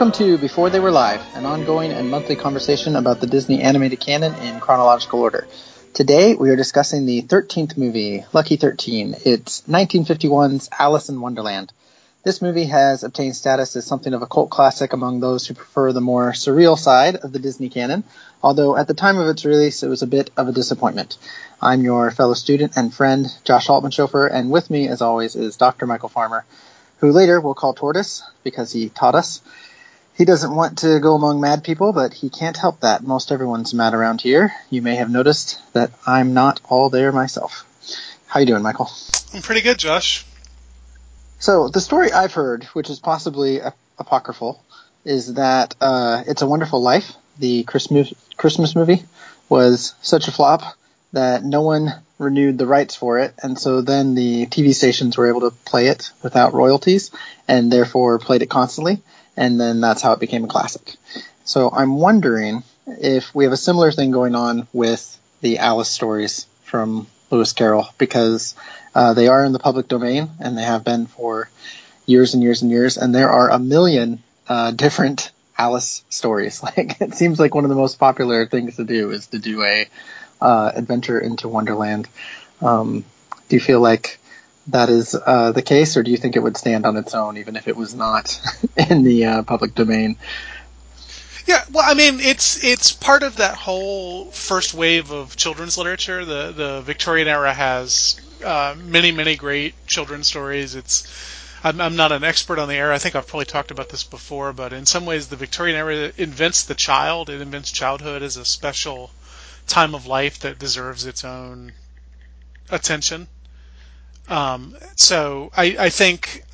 Welcome to Before They Were Live, an ongoing and monthly conversation about the Disney animated canon in chronological order. Today we are discussing the 13th movie, Lucky 13. It's 1951's Alice in Wonderland. This movie has obtained status as something of a cult classic among those who prefer the more surreal side of the Disney canon, although at the time of its release it was a bit of a disappointment. I'm your fellow student and friend, Josh Altmanshofer, and with me, as always, is Dr. Michael Farmer, who later we'll call Tortoise because he taught us. He doesn't want to go among mad people, but he can't help that. Most everyone's mad around here. You may have noticed that I'm not all there myself. How you doing, Michael? I'm pretty good, Josh. So the story I've heard, which is possibly a- apocryphal, is that uh, "It's a Wonderful Life," the Christmas Christmas movie, was such a flop that no one renewed the rights for it, and so then the TV stations were able to play it without royalties, and therefore played it constantly, and then that's how it became a classic. So I'm wondering if we have a similar thing going on with the Alice stories from Lewis Carroll, because uh, they are in the public domain and they have been for years and years and years, and there are a million uh, different Alice stories. Like it seems like one of the most popular things to do is to do a uh, adventure into Wonderland. Um, do you feel like that is uh, the case, or do you think it would stand on its own even if it was not in the uh, public domain? Yeah, well, I mean, it's it's part of that whole first wave of children's literature. The the Victorian era has uh, many many great children's stories. It's I'm, I'm not an expert on the era. I think I've probably talked about this before, but in some ways, the Victorian era invents the child. It invents childhood as a special time of life that deserves its own attention. Um, so I, I think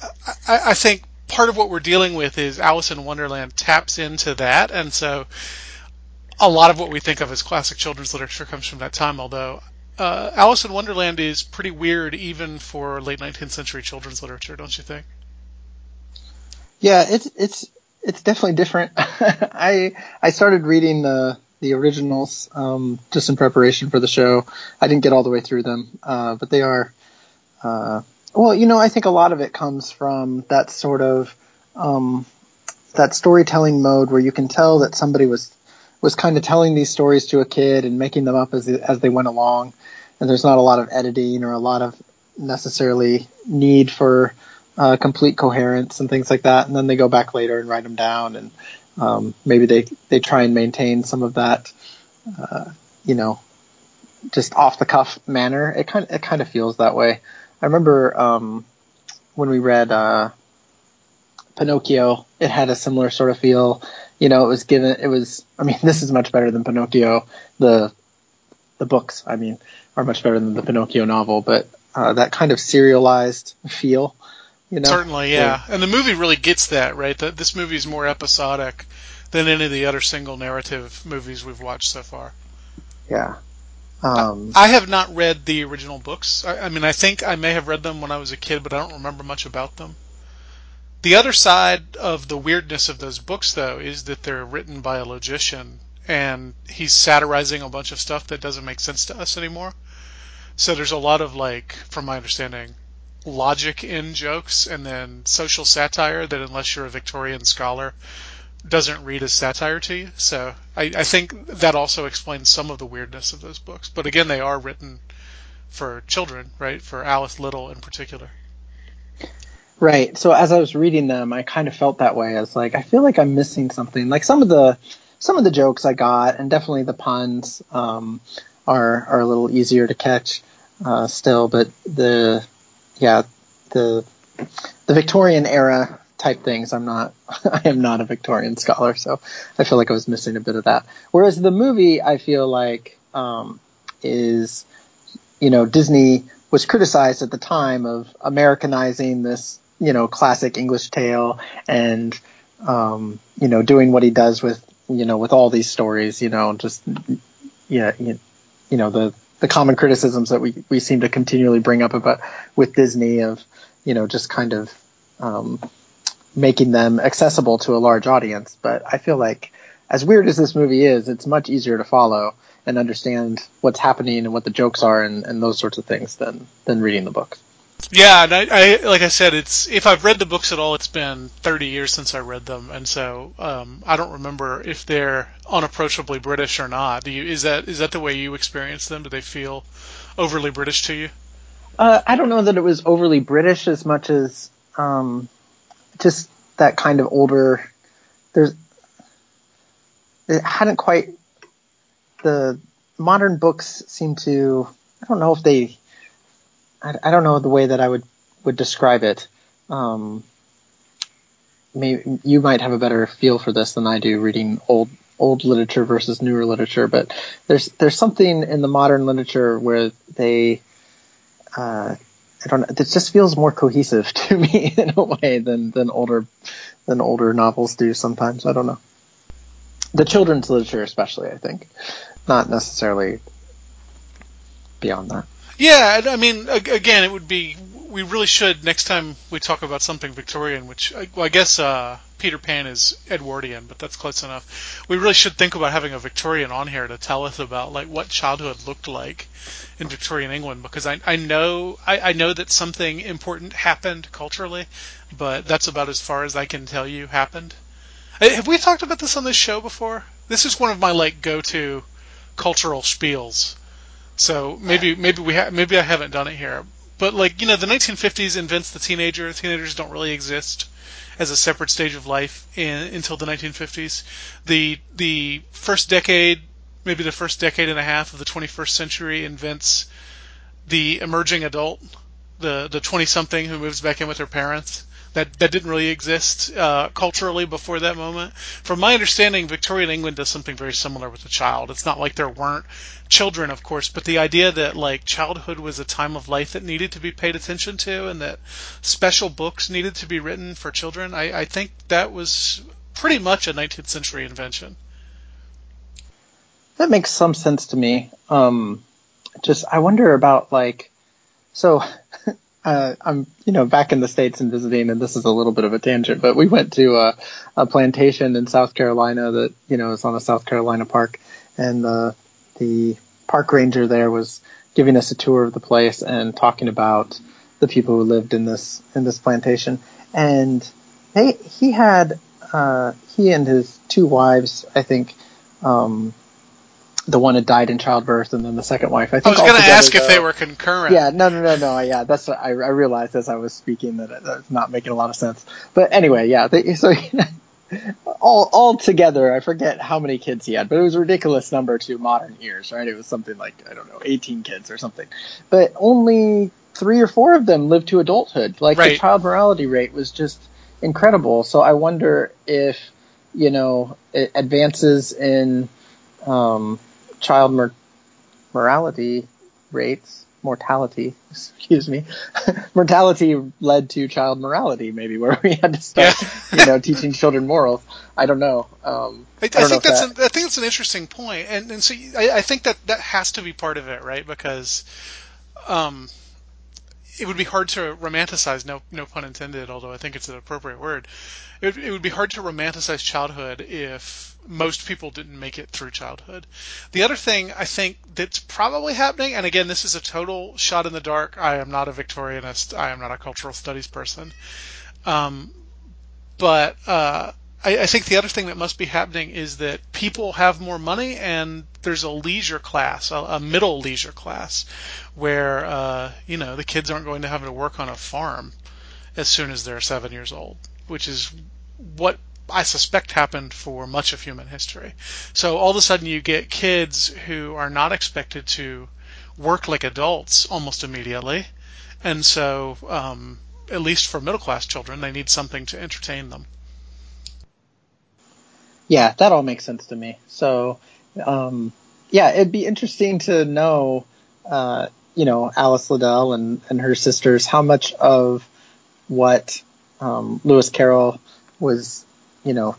I, I think part of what we're dealing with is Alice in Wonderland taps into that, and so a lot of what we think of as classic children's literature comes from that time. Although uh, Alice in Wonderland is pretty weird even for late 19th century children's literature, don't you think? Yeah, it's it's it's definitely different. I I started reading the the originals um, just in preparation for the show. I didn't get all the way through them, uh, but they are. Uh, well, you know, I think a lot of it comes from that sort of um, that storytelling mode where you can tell that somebody was was kind of telling these stories to a kid and making them up as as they went along, and there's not a lot of editing or a lot of necessarily need for uh, complete coherence and things like that. And then they go back later and write them down, and um, maybe they they try and maintain some of that, uh, you know, just off the cuff manner. It kind it kind of feels that way. I remember um, when we read uh, Pinocchio, it had a similar sort of feel. You know, it was given. It was. I mean, this is much better than Pinocchio. The the books, I mean, are much better than the Pinocchio novel, but uh, that kind of serialized feel. You know, Certainly, yeah. And the movie really gets that, right? That this movie is more episodic than any of the other single narrative movies we've watched so far. Yeah. Um, I have not read the original books. I, I mean, I think I may have read them when I was a kid, but I don't remember much about them. The other side of the weirdness of those books, though, is that they're written by a logician, and he's satirizing a bunch of stuff that doesn't make sense to us anymore. So there's a lot of like, from my understanding, logic in jokes, and then social satire that, unless you're a Victorian scholar, doesn't read as satire to you. So I, I think that also explains some of the weirdness of those books. But again, they are written for children, right? For Alice Liddell in particular. Right. So as I was reading them, I kind of felt that way. I was like, I feel like I'm missing something. Like some of the some of the jokes I got, and definitely the puns. Um, are are a little easier to catch uh, still, but the yeah the the Victorian era type things. I'm not I am not a Victorian scholar, so I feel like I was missing a bit of that. Whereas the movie, I feel like um, is you know Disney was criticized at the time of Americanizing this you know classic English tale and um, you know doing what he does with you know with all these stories. You know just yeah you, you know the the common criticisms that we we seem to continually bring up about with Disney of you know just kind of um, making them accessible to a large audience. But I feel like as weird as this movie is, it's much easier to follow and understand what's happening and what the jokes are and, and those sorts of things than than reading the book. Yeah, and I, I like I said, it's if I've read the books at all, it's been 30 years since I read them, and so um, I don't remember if they're unapproachably British or not. Do you? Is that is that the way you experience them? Do they feel overly British to you? Uh, I don't know that it was overly British as much as um, just that kind of older. There's it hadn't quite the modern books seem to. I don't know if they. I, I don't know the way that I would would describe it. Um, maybe you might have a better feel for this than I do reading old old literature versus newer literature, but there's there's something in the modern literature where they uh, I don't know, it just feels more cohesive to me in a way than than older than older novels do sometimes. I don't know. The children's literature especially, I think. Not necessarily beyond that. Yeah, I mean, again, it would be. We really should next time we talk about something Victorian, which well, I guess uh, Peter Pan is Edwardian, but that's close enough. We really should think about having a Victorian on here to tell us about like what childhood looked like in Victorian England, because I, I know I, I know that something important happened culturally, but that's about as far as I can tell you happened. Have we talked about this on this show before? This is one of my like go-to cultural spiels so maybe maybe we ha- maybe I haven't done it here, but like you know, the 1950s invents the teenager. Teenagers don't really exist as a separate stage of life in, until the 1950s. The the first decade, maybe the first decade and a half of the 21st century invents the emerging adult, the the 20 something who moves back in with her parents that that didn't really exist uh, culturally before that moment. From my understanding, Victorian England does something very similar with the child. It's not like there weren't children, of course, but the idea that like childhood was a time of life that needed to be paid attention to, and that special books needed to be written for children, I, I think that was pretty much a 19th century invention. That makes some sense to me. Um, just I wonder about like so uh, I'm, you know, back in the States and visiting, and this is a little bit of a tangent, but we went to a, a plantation in South Carolina that, you know, is on a South Carolina park, and the, the park ranger there was giving us a tour of the place and talking about the people who lived in this, in this plantation. And they, he had, uh, he and his two wives, I think, um, the one had died in childbirth, and then the second wife. I, think I was going to ask though, if they were concurrent. Yeah, no, no, no, no. Yeah, that's I, I realized as I was speaking that it's not making a lot of sense. But anyway, yeah. They, so all all together, I forget how many kids he had, but it was a ridiculous number to modern ears, right? It was something like I don't know, 18 kids or something. But only three or four of them lived to adulthood. Like right. the child morality rate was just incredible. So I wonder if you know advances in um, child mor- morality rates, mortality, excuse me, mortality led to child morality, maybe where we had to start, yeah. you know, teaching children morals. I don't know. Um, I, I, I think that's that... an, I think that's an interesting point, and and so I, I think that that has to be part of it, right? Because, um, it would be hard to romanticize, no no pun intended, although I think it's an appropriate word. It, it would be hard to romanticize childhood if most people didn't make it through childhood. The other thing I think that's probably happening, and again, this is a total shot in the dark. I am not a Victorianist. I am not a cultural studies person. Um, but uh, I, I, think the other thing that must be happening is that people have more money and there's a leisure class, a, a middle leisure class, where uh, you know the kids aren't going to have to work on a farm as soon as they're seven years old, which is what I suspect happened for much of human history. So all of a sudden you get kids who are not expected to work like adults almost immediately, and so um, at least for middle class children, they need something to entertain them. Yeah, that all makes sense to me. So, um, yeah, it'd be interesting to know, uh, you know, Alice Liddell and, and her sisters, how much of what um, Lewis Carroll was, you know,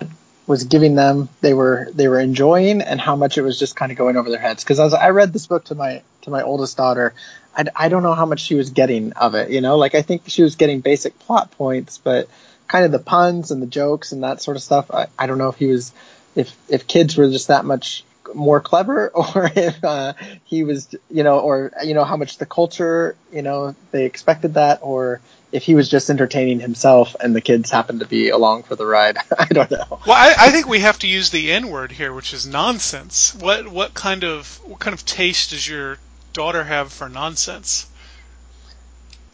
was giving them they were they were enjoying and how much it was just kind of going over their heads because as I read this book to my to my oldest daughter I, I don't know how much she was getting of it you know like I think she was getting basic plot points but kind of the puns and the jokes and that sort of stuff I, I don't know if he was if if kids were just that much more clever or if uh, he was you know or you know how much the culture you know they expected that or if he was just entertaining himself and the kids happened to be along for the ride. I don't know. Well, I, I think we have to use the N word here, which is nonsense. What what kind of what kind of taste does your daughter have for nonsense?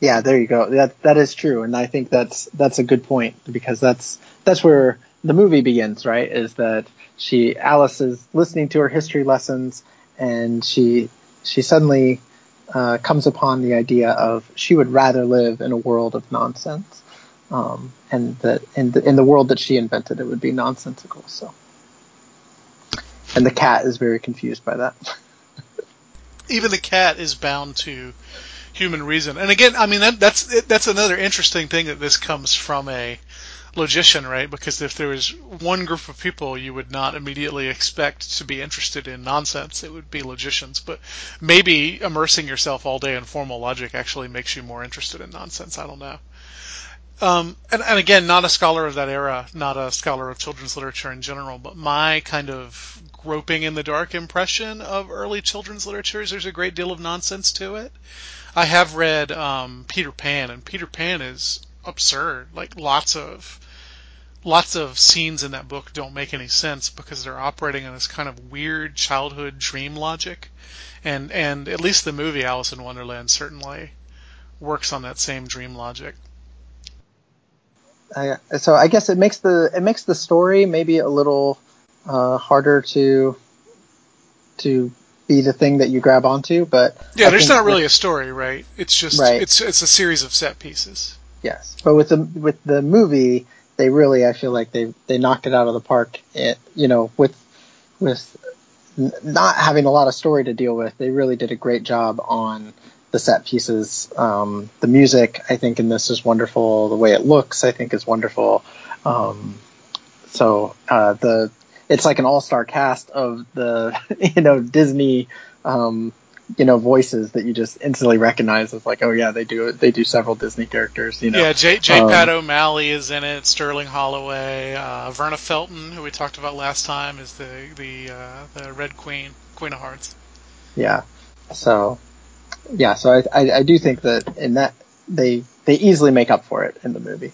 Yeah, there you go. That that is true, and I think that's that's a good point because that's that's where the movie begins, right? Is that she Alice is listening to her history lessons, and she she suddenly uh, comes upon the idea of she would rather live in a world of nonsense, um, and that in the, in the world that she invented, it would be nonsensical. So, and the cat is very confused by that. Even the cat is bound to human reason, and again, I mean that, that's that's another interesting thing that this comes from a logician, right? Because if there was one group of people you would not immediately expect to be interested in nonsense, it would be logicians. But maybe immersing yourself all day in formal logic actually makes you more interested in nonsense. I don't know. Um, and, and again, not a scholar of that era, not a scholar of children's literature in general, but my kind of groping in the dark impression of early children's literature is there's a great deal of nonsense to it. I have read um, Peter Pan, and Peter Pan is absurd. Like lots of lots of scenes in that book don't make any sense because they're operating on this kind of weird childhood dream logic. And and at least the movie Alice in Wonderland certainly works on that same dream logic. I, so I guess it makes the it makes the story maybe a little uh, harder to to be the thing that you grab onto, but yeah, I there's not really with- a story, right? It's just Right. it's it's a series of set pieces. Yes, but with the with the movie, they really I feel like they they knocked it out of the park. It, you know, with with not having a lot of story to deal with, they really did a great job on the set pieces. Um, the music, I think, in this is wonderful. The way it looks, I think, is wonderful. Um, so uh, the it's like an all star cast of the you know Disney. Um, you know voices that you just instantly recognize as like oh yeah they do they do several Disney characters you know Yeah, J. J. Um, Pat O'Malley is in it. Sterling Holloway, uh, Verna Felton, who we talked about last time, is the the uh, the Red Queen, Queen of Hearts. Yeah. So, yeah. So I, I, I do think that in that they they easily make up for it in the movie.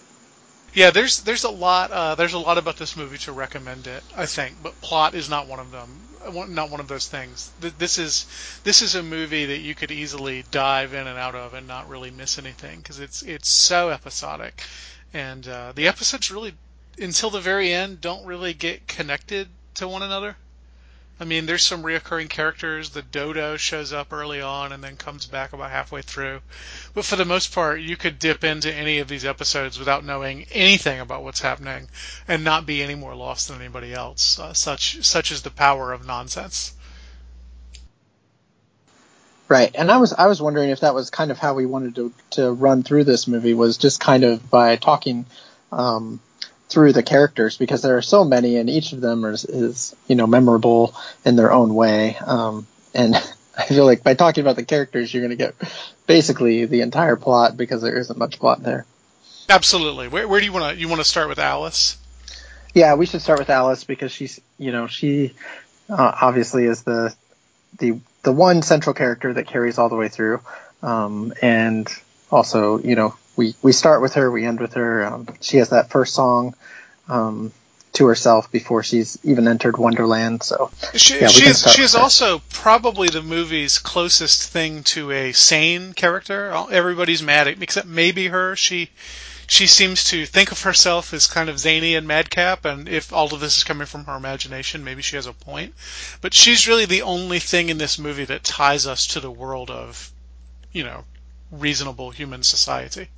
Yeah, there's there's a lot uh, there's a lot about this movie to recommend it. I think, but plot is not one of them. Not one of those things. This is this is a movie that you could easily dive in and out of and not really miss anything because it's it's so episodic, and uh, the episodes really until the very end don't really get connected to one another. I mean, there's some reoccurring characters. The dodo shows up early on and then comes back about halfway through. But for the most part, you could dip into any of these episodes without knowing anything about what's happening and not be any more lost than anybody else. Uh, such such is the power of nonsense. Right. And I was I was wondering if that was kind of how we wanted to to run through this movie was just kind of by talking um, through the characters because there are so many and each of them is, is you know memorable in their own way. Um, and I feel like by talking about the characters, you're going to get basically the entire plot because there isn't much plot there. Absolutely. Where, where do you want to you want to start with Alice? Yeah, we should start with Alice because she's, you know, she uh, obviously is the the the one central character that carries all the way through, um, and also, you know, we we start with her, we end with her. Um, she has that first song um, to herself before she's even entered Wonderland. So She, Yeah, we she is she is also probably the movie's closest thing to a sane character. Everybody's mad at except maybe her. She she seems to think of herself as kind of zany and madcap, and if all of this is coming from her imagination, maybe she has a point. But she's really the only thing in this movie that ties us to the world of, you know, reasonable human society.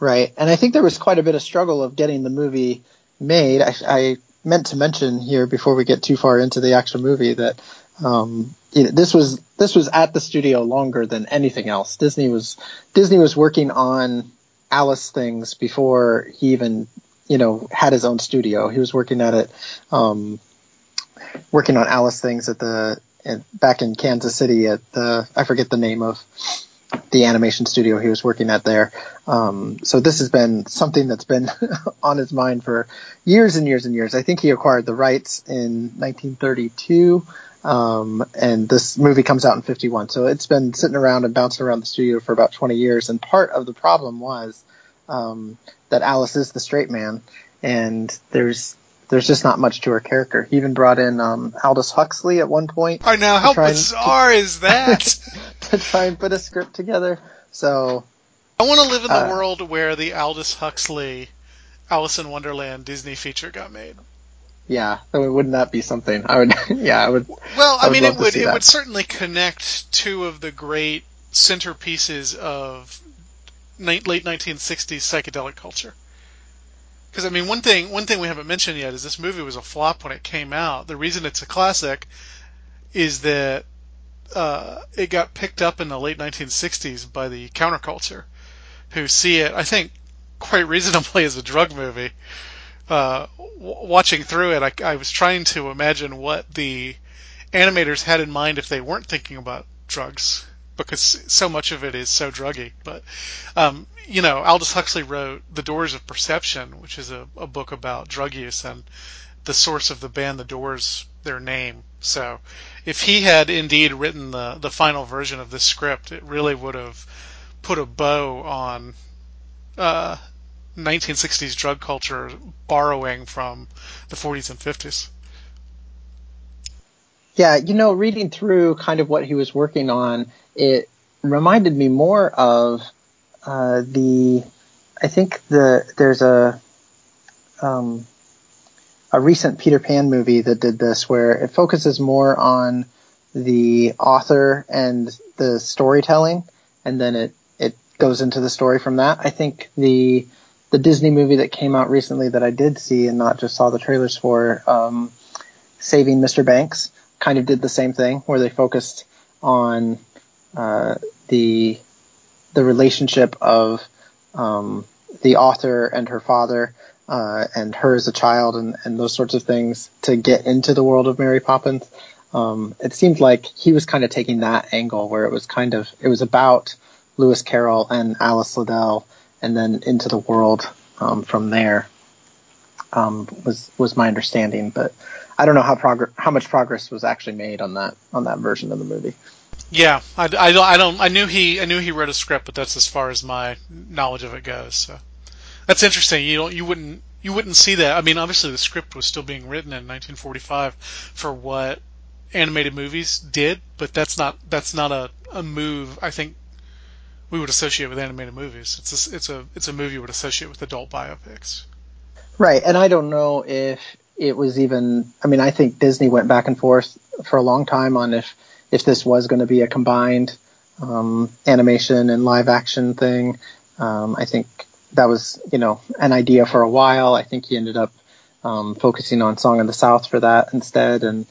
Right, and I think there was quite a bit of struggle of getting the movie made. I, I meant to mention here before we get too far into the actual movie that um, you know, this was this was at the studio longer than anything else. Disney was Disney was working on Alice things before he even you know had his own studio. He was working at it, um, working on Alice things at the at, back in Kansas City at the I forget the name of the animation studio he was working at there. Um, so this has been something that's been on his mind for years and years and years. I think he acquired the rights in 1932. Um, and this movie comes out in 51. So it's been sitting around and bouncing around the studio for about 20 years. And part of the problem was, um, that Alice is the straight man and there's, there's just not much to her character. He even brought in, um, Aldous Huxley at one point. I know, how bizarre to, is that? to try and put a script together. So. I want to live in the uh, world where the Aldous Huxley Alice in Wonderland Disney feature got made. Yeah, I mean, wouldn't that be something? I would. Yeah, I would. Well, I, I would mean, it would. It that. would certainly connect two of the great centerpieces of late 1960s psychedelic culture. Because I mean, one thing one thing we haven't mentioned yet is this movie was a flop when it came out. The reason it's a classic is that uh, it got picked up in the late 1960s by the counterculture, who see it, I think, quite reasonably as a drug movie uh, w- watching through it, I, I was trying to imagine what the animators had in mind if they weren't thinking about drugs, because so much of it is so druggy. But um, you know, Aldous Huxley wrote *The Doors of Perception*, which is a, a book about drug use and the source of the band The Doors, their name. So, if he had indeed written the the final version of this script, it really would have put a bow on uh, 1960s drug culture borrowing from the 40s and 50s. Yeah, you know, reading through kind of what he was working on, it reminded me more of uh, the. I think the there's a um, a recent Peter Pan movie that did this, where it focuses more on the author and the storytelling, and then it it goes into the story from that. I think the the Disney movie that came out recently that I did see and not just saw the trailers for, um, Saving Mr. Banks, kind of did the same thing where they focused on uh, the the relationship of um, the author and her father uh, and her as a child and, and those sorts of things to get into the world of Mary Poppins. Um, it seemed like he was kind of taking that angle where it was kind of it was about Lewis Carroll and Alice Liddell and then into the world um, from there um, was was my understanding. But I don't know how progress how much progress was actually made on that on that version of the movie. Yeah, I, I, don't, I don't I knew he I knew he wrote a script, but that's as far as my knowledge of it goes. So that's interesting. You don't you wouldn't you wouldn't see that. I mean, obviously the script was still being written in 1945 for what animated movies did, but that's not that's not a, a move I think we would associate with animated movies. It's a, it's a it's a movie you would associate with adult biopics. Right, and I don't know if it was even. I mean, I think Disney went back and forth for a long time on if if this was going to be a combined um, animation and live action thing. Um, I think that was you know an idea for a while. I think he ended up um, focusing on Song of the South for that instead and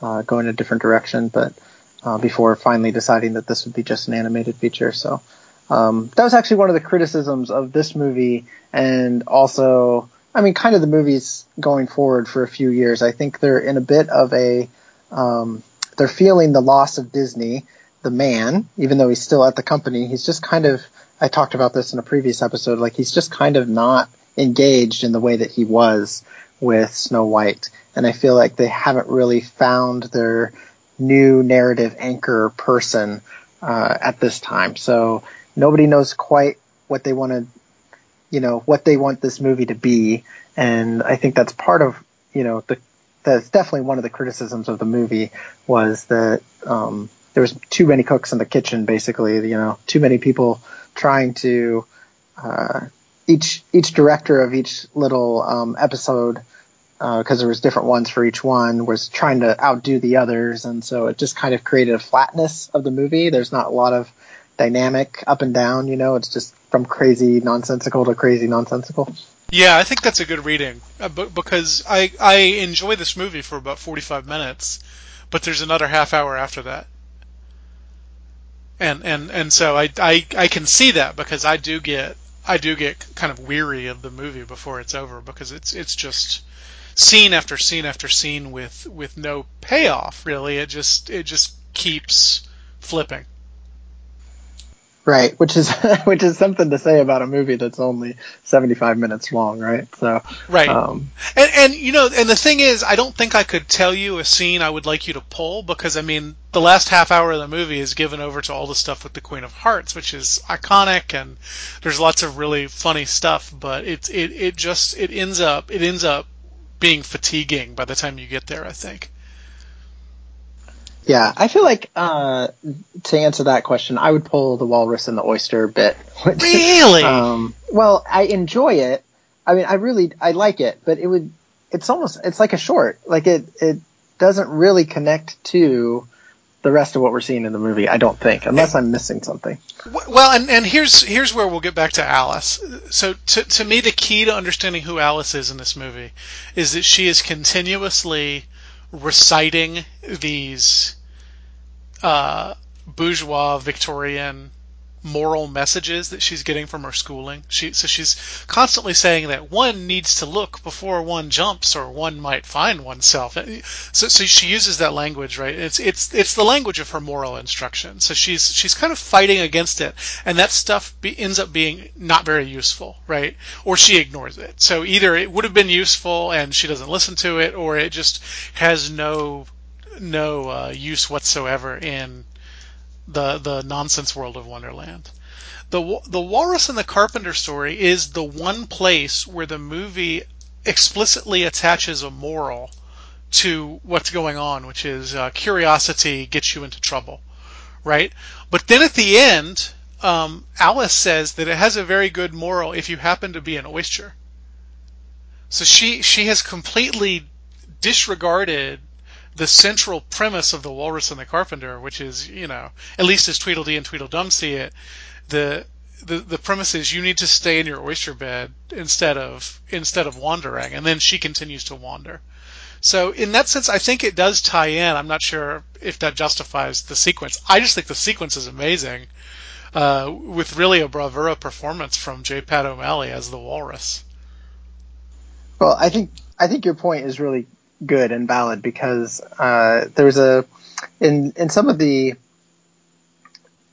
uh, going a different direction. But uh, before finally deciding that this would be just an animated feature, so um, that was actually one of the criticisms of this movie, and also, I mean, kind of the movies going forward for a few years. I think they're in a bit of a, um, they're feeling the loss of Disney, the man, even though he's still at the company. He's just kind of, I talked about this in a previous episode, like he's just kind of not engaged in the way that he was with Snow White, and I feel like they haven't really found their new narrative anchor person uh, at this time. So nobody knows quite what they want to, you know, what they want this movie to be. And I think that's part of, you know, the, that's definitely one of the criticisms of the movie was that, um, there was too many cooks in the kitchen, basically, you know, too many people trying to, uh, each each director of each little um, episode because there was different ones for each one was trying to outdo the others and so it just kind of created a flatness of the movie there's not a lot of dynamic up and down you know it's just from crazy nonsensical to crazy nonsensical Yeah, I think that's a good reading uh, bu- because I I enjoy this movie for about 45 minutes, but there's another half hour after that. And and and so I I I can see that because I do get I do get kind of weary of the movie before it's over because it's it's just scene after scene after scene with with no payoff really. It just it just keeps flipping. Right which is which is something to say about a movie that's only 75 minutes long right so Right. um, And, and you know, and the thing is, I don't think I could tell you a scene I would like you to pull because I mean, the last half hour of the movie is given over to all the stuff with the Queen of Hearts, which is iconic, and there's lots of really funny stuff. But it's it it just it ends up it ends up being fatiguing by the time you get there. I think. Yeah, I feel like uh, to answer that question, I would pull the walrus and the oyster bit. which- Really? Um, well, I enjoy it. I mean, I really I like it, but it would it's almost it's like a short. Like it it doesn't really connect to the rest of what we're seeing in the movie. I don't think, unless I'm missing something. Well, and, and here's here's where we'll get back to Alice. So to to me, the key to understanding who Alice is in this movie is that she is continuously reciting these uh, bourgeois Victorian moral messages that she's getting from her schooling. She so she's constantly saying that one needs to look before one jumps, or one might find oneself. So, so she uses that language, right? It's it's it's the language of her moral instruction. So she's she's kind of fighting against it, and that stuff be, ends up being not very useful, right? Or she ignores it. So either it would have been useful and she doesn't listen to it, or it just has no no uh, use whatsoever in the the nonsense world of Wonderland. The the Walrus and the Carpenter story is the one place where the movie explicitly attaches a moral to what's going on, which is uh, curiosity gets you into trouble, right? But then at the end, um, Alice says that it has a very good moral if you happen to be an oyster. So she she has completely disregarded the central premise of the Walrus and the Carpenter, which is, you know, at least as Tweedledee and Tweedledum see it, the the the premise is you need to stay in your oyster bed instead of instead of wandering, and then she continues to wander. So in that sense, I think it does tie in. I'm not sure if that justifies the sequence. I just think the sequence is amazing, uh, with really a bravura performance from J. Pat O'Malley as the Walrus. Well, I think I think your point is really good and valid because uh, there's a in in some of the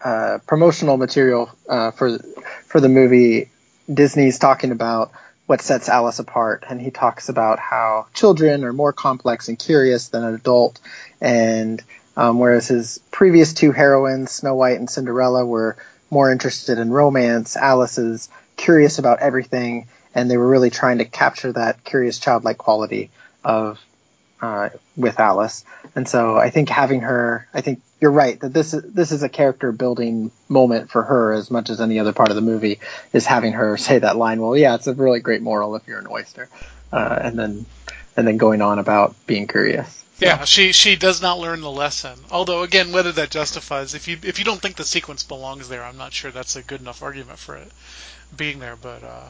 uh, promotional material uh, for for the movie, Disney's talking about what sets Alice apart, and he talks about how children are more complex and curious than an adult, and um, whereas his previous two heroines, Snow White and Cinderella, were more interested in romance, Alice is curious about everything, and they were really trying to capture that curious childlike quality of uh, with Alice. And so I think having her, I think you're right that this is this is a character building moment for her as much as any other part of the movie is having her say that line. Well, yeah, it's a really great moral if you're an oyster, uh, and then and then going on about being curious. Yeah, she she does not learn the lesson. Although again, whether that justifies if you if you don't think the sequence belongs there, I'm not sure that's a good enough argument for it being there. But uh,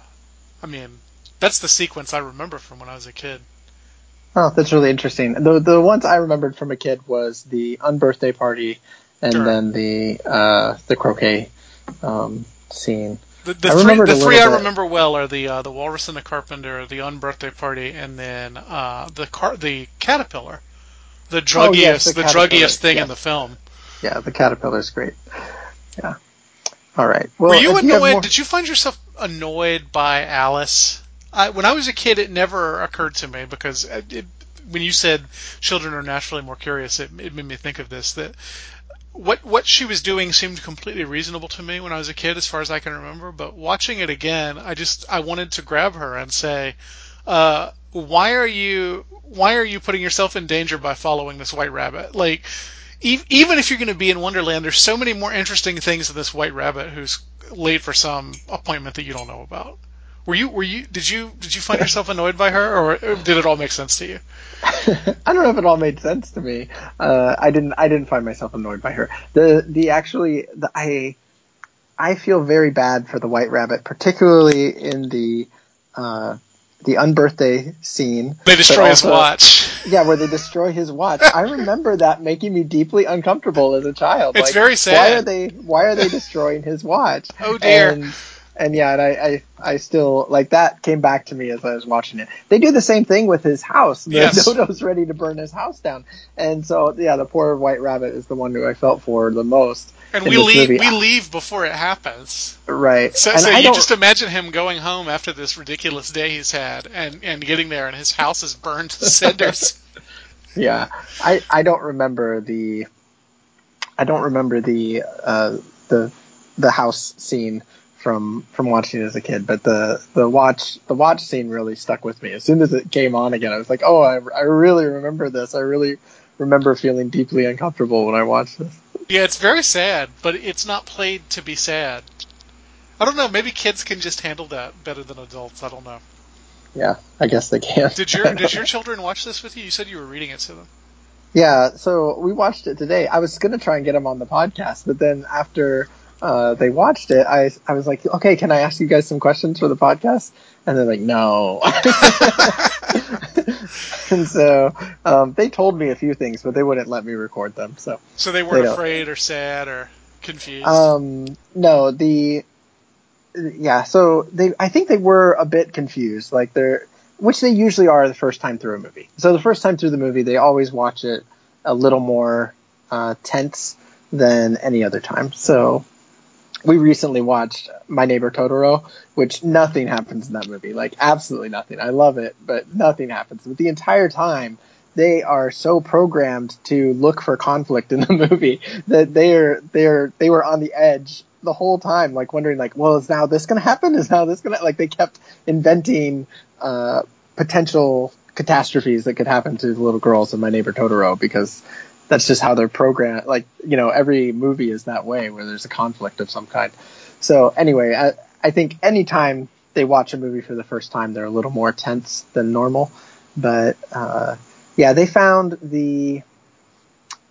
I mean, that's the sequence I remember from when I was a kid. Oh, that's really interesting. The the ones I remembered from a kid was the unbirthday party, and Sure. then the uh, the croquet um, scene. The, the I three, the three I bit. remember well are the uh, the walrus and the carpenter, the unbirthday party, and then uh, the car the caterpillar, the druggiest Oh, yes, the the, druggiest thing in the film. Yeah, the caterpillar's great. Yeah. All right. Well, Were you annoyed? more- Did you find yourself annoyed by Alice? I, when I was a kid, it never occurred to me because it, when you said children are naturally more curious, it, it made me think of this. That what what she was doing seemed completely reasonable to me when I was a kid, as far as I can remember. But watching it again, I just I wanted to grab her and say, uh, "Why are you why are you putting yourself in danger by following this white rabbit? Like." even if you're going to be in Wonderland, there's so many more interesting things than this white rabbit who's late for some appointment that you don't know about. Were you were you did you did you find yourself annoyed by her, or did it all make sense to you? I don't know if it all made sense to me. Uh, I didn't. I didn't find myself annoyed by her. The the actually the, I I feel very bad for the White Rabbit, particularly in the uh, the unbirthday scene. They destroy but his watch. Yeah, where they destroy his watch. I remember that making me deeply uncomfortable as a child. It's Like, very Why are they Why are they destroying his watch? Oh, dear. And, and yeah, and I, I I still like that came back to me as I was watching it. They do the same thing with his house. The Yes. Dodo's ready to burn his house down, and so yeah, the poor White Rabbit is the one who I felt for the most. And we leave movie. we leave before it happens. Right. So, so you just imagine him going home after this ridiculous day he's had, and, and getting there, and his house is burned to cinders. Yeah, I I don't remember the I don't remember the uh, the the house scene from from watching it as a kid, but the the watch the watch scene really stuck with me. As soon as it came on again, I was like, oh, I I really remember this. I really remember feeling deeply uncomfortable when I watched this. yeah, it's very sad, but it's not played to be sad. I don't know. Maybe kids can just handle that better than adults. I don't know. Yeah, I guess they can. Did your did your children watch this with you? You said you were reading it to them. Yeah, so we watched it today. I was gonna try and get them on the podcast, but then after uh, they watched it, I I was like, okay, can I ask you guys some questions for the podcast? And they're like, no. and so um, they told me a few things, but they wouldn't let me record them. So So they They weren't don't. afraid or sad or confused. um, no, the yeah, so they I think they were a bit confused, like they're which they usually are the first time through a movie. So the first time through the movie, they always watch it a little more uh, tense than any other time. So we recently watched My Neighbor Totoro, which nothing happens in that movie, like absolutely nothing. I love it, but nothing happens. But the entire time, they are so programmed to look for conflict in the movie that they're they're they were on the edge the whole time, like wondering, like, well, is now this to happen? Is now this to like they kept inventing uh, potential catastrophes that could happen to the little girls in My Neighbor Totoro because that's just how they're programmed. Like, you know, every movie is that way where there's a conflict of some kind. So anyway, I, I think anytime they watch a movie for the first time, they're a little more tense than normal. But uh, yeah, they found the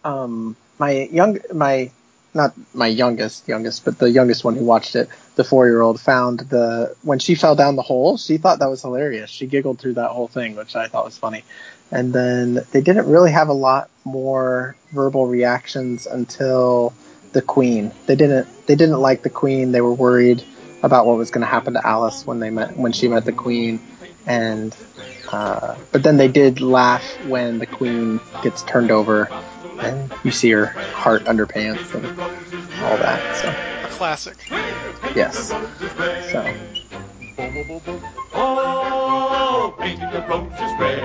um, my young my not my youngest youngest, but the youngest one who watched it, the four year old found the when she fell down the hole. She thought that was hilarious. She giggled through that whole thing, which I thought was funny. And then they didn't really have a lot more verbal reactions until the Queen. They didn't they didn't like the Queen. They were worried about what was going to happen to Alice when they met when she met the Queen. And uh, but then they did laugh when the Queen gets turned over and you see her heart underpants and all that. So a classic. yes. So Painting the roses red,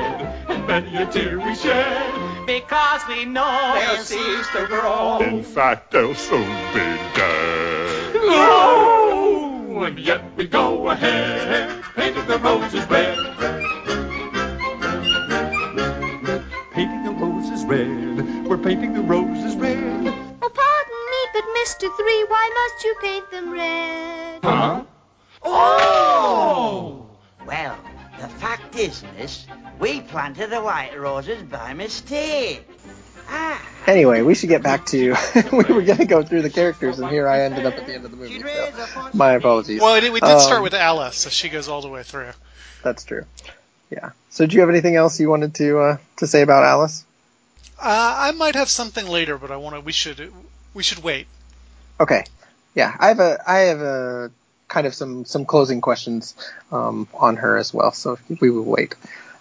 and many a tear we shed. Because we know They'll cease to grow. In fact, they'll soon be dead. Oh, and yet we go ahead, painting the roses red. Painting the roses red, we're painting the roses red. Oh, pardon me, but Mr. Three, why must you paint them red? Huh? Oh! Well, the fact is, miss, we planted the white roses by mistake. Ah. anyway, we should get back to we were going to go through the characters, and here I ended up at the end of the movie. So my apologies. Well, we did Um, start with Alice, so she goes all the way through. That's true. Yeah. So, do you have anything else you wanted to uh, to say about Alice? Uh, I might have something later, but I want to. We should. We should wait. Okay. Yeah, I have a I have a kind of some some closing questions um, on her as well. So we will wait.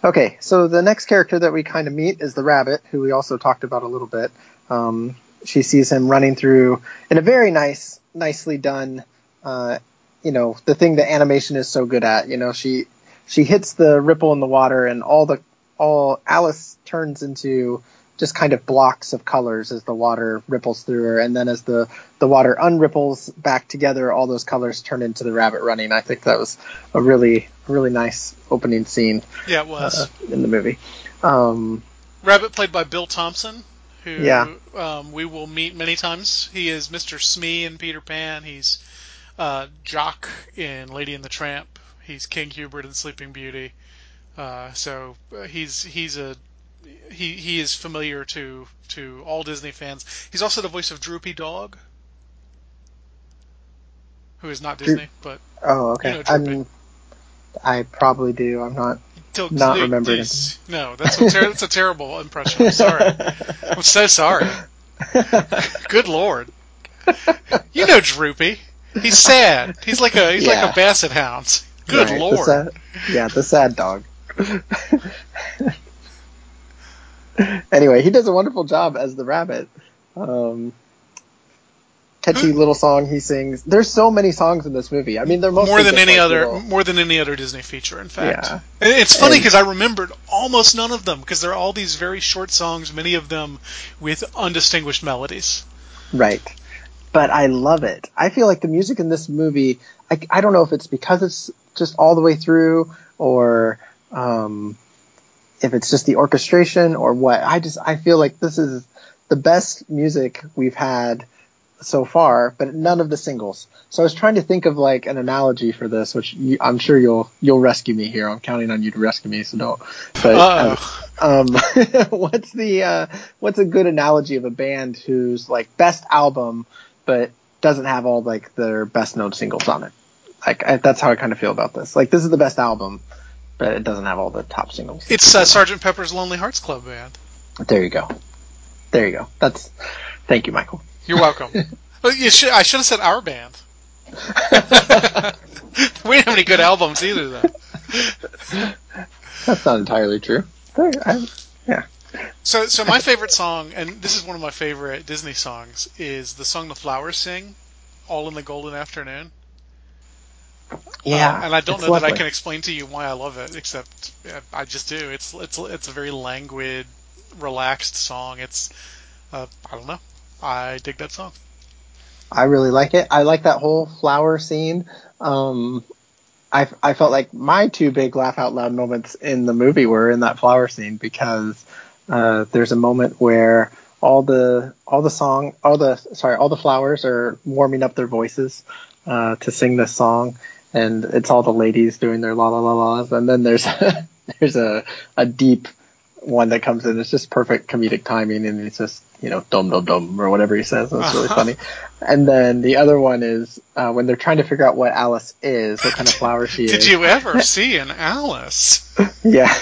Okay. So the next character that we kind of meet is the rabbit, who we also talked about a little bit. Um, she sees him running through in a very nice, nicely done. Uh, you know, the thing that animation is so good at. You know, she she hits the ripple in the water, and all the all Alice turns into just kind of blocks of colors as the water ripples through her, and then as the the water unripples back together, all those colors turn into the rabbit running. I think that was a really really nice opening scene Yeah, it was. uh, in the movie. Um, Rabbit played by Bill Thompson, who Yeah. um, we will meet many times. He is Mr. Smee in Peter Pan. He's uh, Jock in Lady and the Tramp. He's King Hubert in Sleeping Beauty. Uh, so uh, he's he's a he he is familiar to to all Disney fans. He's also the voice of Droopy Dog, who is not Disney, but Oh, okay. You know I probably do. I'm not. Till- Not remembering these- No, that's a, ter- that's a terrible impression. I'm sorry. I'm so sorry. Good lord. You know Droopy. He's sad. He's like a he's like a basset hound. Good Right, the lord. sad- yeah, the sad dog. anyway, he does a wonderful job as the rabbit. Um, catchy little song he sings. There's so many songs in this movie. I mean, they're mostly more than any like, other little- more than any other Disney feature in fact. Yeah. It's funny And- because I remembered almost none of them because they're all these very short songs, many of them with undistinguished melodies. Right. But I love it. I feel like the music in this movie, I, I don't know if it's because it's just all the way through or um, if it's just the orchestration or what. I just, I feel like this is the best music we've had so far, but none of the singles. So I was trying to think of like an analogy for this, which you, I'm sure you'll, you'll rescue me here. I'm counting on you to rescue me, so don't. But, Uh, um, what's the uh, what's a good analogy of a band whose like best album, but doesn't have all like their best known singles on it? Like I, that's how I kind of feel about this. Like this is the best album, but it doesn't have all the top singles. it's uh, Sergeant Pepper's Lonely Hearts Club Band. there you go, there you go. That's thank you, Michael. You're welcome. well, you should, I should have said our band. we didn't have any good albums either, though. That's not entirely true. I, yeah, So, so my favorite song, and this is one of my favorite Disney songs, is the song the flowers sing, "All in the Golden Afternoon." Yeah. Uh, and I don't know that I can explain to you why I love it, except I just do. It's it's it's a very languid, relaxed song. It's uh, I don't know. I dig that song. I really like it. I like that whole flower scene. Um, I, I felt like my two big laugh out loud moments in the movie were in that flower scene because uh, there's a moment where all the all the song all the sorry all the flowers are warming up their voices uh, to sing this song, and it's all the ladies doing their la la la la's, and then there's there's a a deep one that comes in. It's just perfect comedic timing, and it's just you know dum dum dum or whatever he says. It's really funny. And then the other one is uh, when they're trying to figure out what Alice is, what kind of flower she Did is. Did you ever see an Alice? Yeah,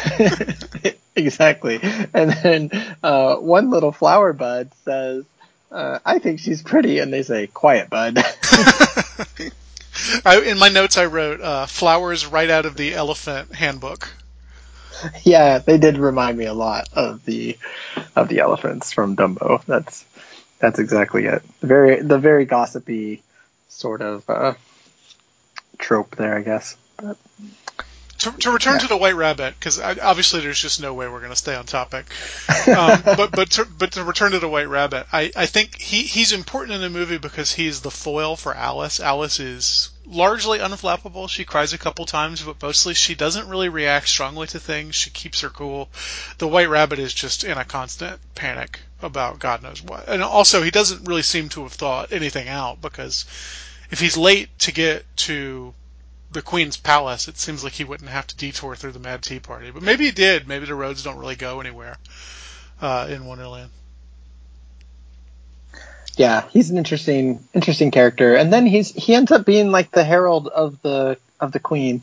exactly. And then uh, one little flower bud says, uh, "I think she's pretty," and they say, "Quiet, bud." I, in my notes, I wrote uh, "flowers right out of the Elephant Handbook." yeah, they did remind me a lot of the of the elephants from Dumbo. That's that's exactly it. The very the very gossipy sort of uh, trope there, I guess. But To, to return to the White Rabbit, because obviously there's just no way we're going to stay on topic. Um, but but to, but to return to the White Rabbit, I, I think he he's important in the movie because he's the foil for Alice. Alice is largely unflappable. She cries a couple times, but mostly she doesn't really react strongly to things. She keeps her cool. The White Rabbit is just in a constant panic about God knows what. And also, he doesn't really seem to have thought anything out because if he's late to get to the Queen's palace, it seems like he wouldn't have to detour through the Mad Tea Party. But maybe he did. Maybe the roads don't really go anywhere uh, in Wonderland. yeah, he's an interesting interesting character. And then he's he ends up being like the herald of the of the queen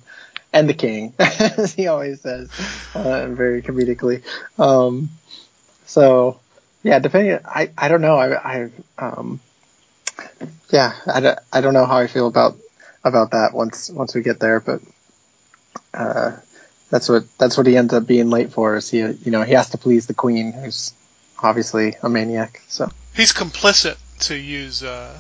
and the king, as he always says, uh, very comedically. Um, so yeah, depending, I I don't know, I I um, yeah, I, don't- I don't know how I feel about about that once once we get there, but uh, that's what that's what he ends up being late for. Is he you know he has to please the queen, who's obviously a maniac. So. He's complicit, to use uh,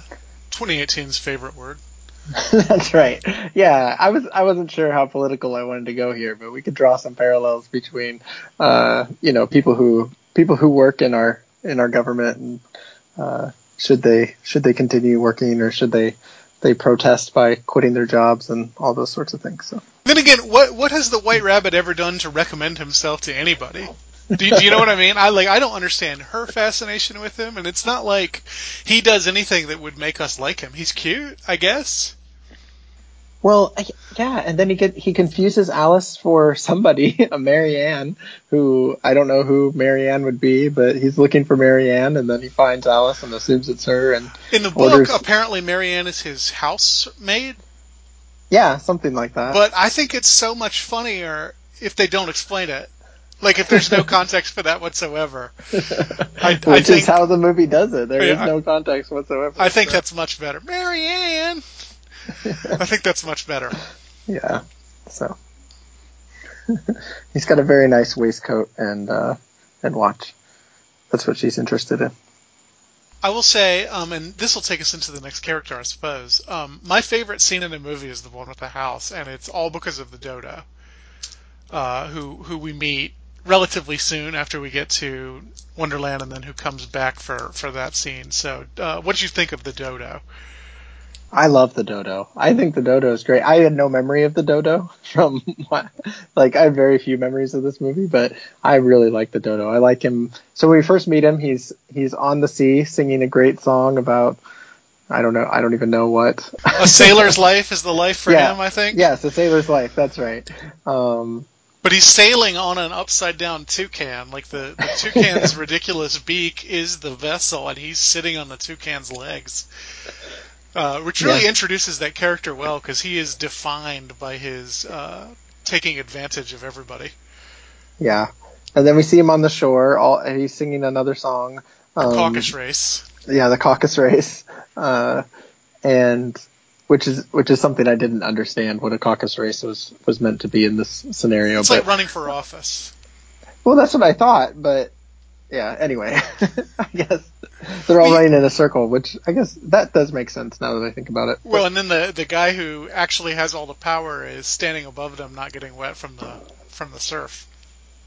2018's favorite word. That's right. Yeah, I was I wasn't sure how political I wanted to go here, but we could draw some parallels between uh, you know people who people who work in our in our government and uh, should they should they continue working or should they they protest by quitting their jobs and all those sorts of things. So Then again, what what has the White Rabbit ever done to recommend himself to anybody? Do you, do you know what I mean? I like I don't understand her fascination with him, and it's not like he does anything that would make us like him. He's cute, I guess. Well, yeah, and then he get he confuses Alice for somebody, a Mary Ann, who I don't know who Mary Ann would be, but he's looking for Mary Ann, and then he finds Alice and assumes it's her, and In the book, Orders- apparently Mary Ann is his housemaid, yeah, something like that. but I think it's so much funnier if they don't explain it. Like if there's no context for that whatsoever. I, Which I is how the movie does it. There is Yeah, I- no context whatsoever. I think So, that's much better. Mary Ann. I think that's much better. yeah. So he's got a very nice waistcoat and uh, and watch. That's what she's interested in. I will say, um, and this will take us into the next character, I suppose. Um, my favorite scene in the movie is the one with the house, and it's all because of the dodo, uh, who who we meet relatively soon after we get to Wonderland, and then who comes back for for that scene. So, uh, what did you think of the dodo? I love the dodo. I think the dodo is great. I had no memory of the dodo from like I have very few memories of this movie, but I really like the dodo. I like him. So when we first meet him, he's he's on the sea singing a great song about I don't know. I don't even know what. A sailor's life is the life for Yeah. him, I think. yes, a sailor's life. That's right. Um, But he's sailing on an upside down toucan. Like the, the toucan's ridiculous beak is the vessel, and he's sitting on the toucan's legs. Uh, which really Yeah. introduces that character well because he is defined by his uh, taking advantage of everybody. yeah. And then we see him on the shore. All he's singing another song. Um, Caucus race. yeah, the caucus race, uh, and which is which is something I didn't understand what a caucus race was was meant to be in this scenario. It's but like running for office. well, that's what I thought, but yeah. Anyway, I guess they're all running in a circle, which I guess that does make sense now that I think about it. Well, and then the the guy who actually has all the power is standing above them, not getting wet from the from the surf.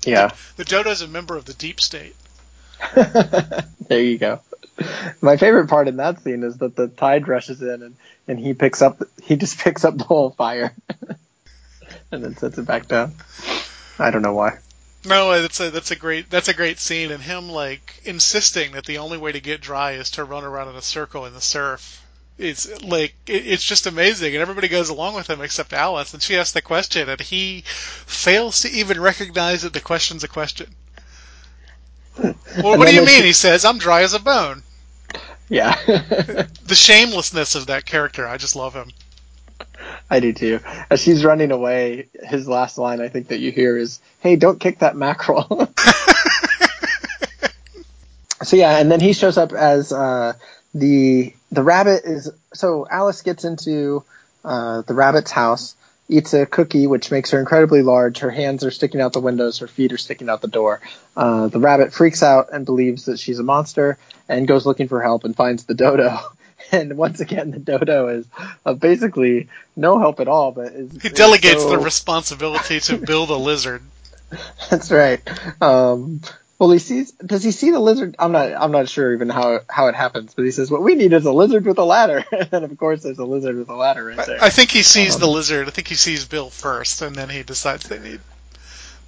yeah, The dodo's a member of the deep state. there you go. My favorite part in that scene is that the tide rushes in and, and he picks up he just picks up the whole fire and then sets it back down. I don't know why. No, that's a that's a great that's a great scene, and him like insisting that the only way to get dry is to run around in a circle in the surf. It's like it, it's just amazing, and everybody goes along with him except Alice, and she asks the question, and he fails to even recognize that the question's a question. Well, what do you mean? He says, "I'm dry as a bone." Yeah. The shamelessness of that character, I just love him. I do too. As she's running away, his last line I think that you hear is, "Hey, don't kick that mackerel." so yeah, and then he shows up as uh, the the rabbit is. So Alice gets into uh, the rabbit's house, eats a cookie, which makes her incredibly large. Her hands are sticking out the windows, her feet are sticking out the door. Uh, the rabbit freaks out and believes that she's a monster and goes looking for help and finds the dodo. And once again, the dodo is uh, basically no help at all, but is, He delegates so- the responsibility to build a lizard. That's right. Um, well, he sees. Does he see the lizard? I'm not. I'm not sure even how how it happens. But he says, "What we need is a lizard with a ladder." and of course, there's a lizard with a ladder right there. I think he sees Um, the lizard. I think he sees Bill first, and then he decides they need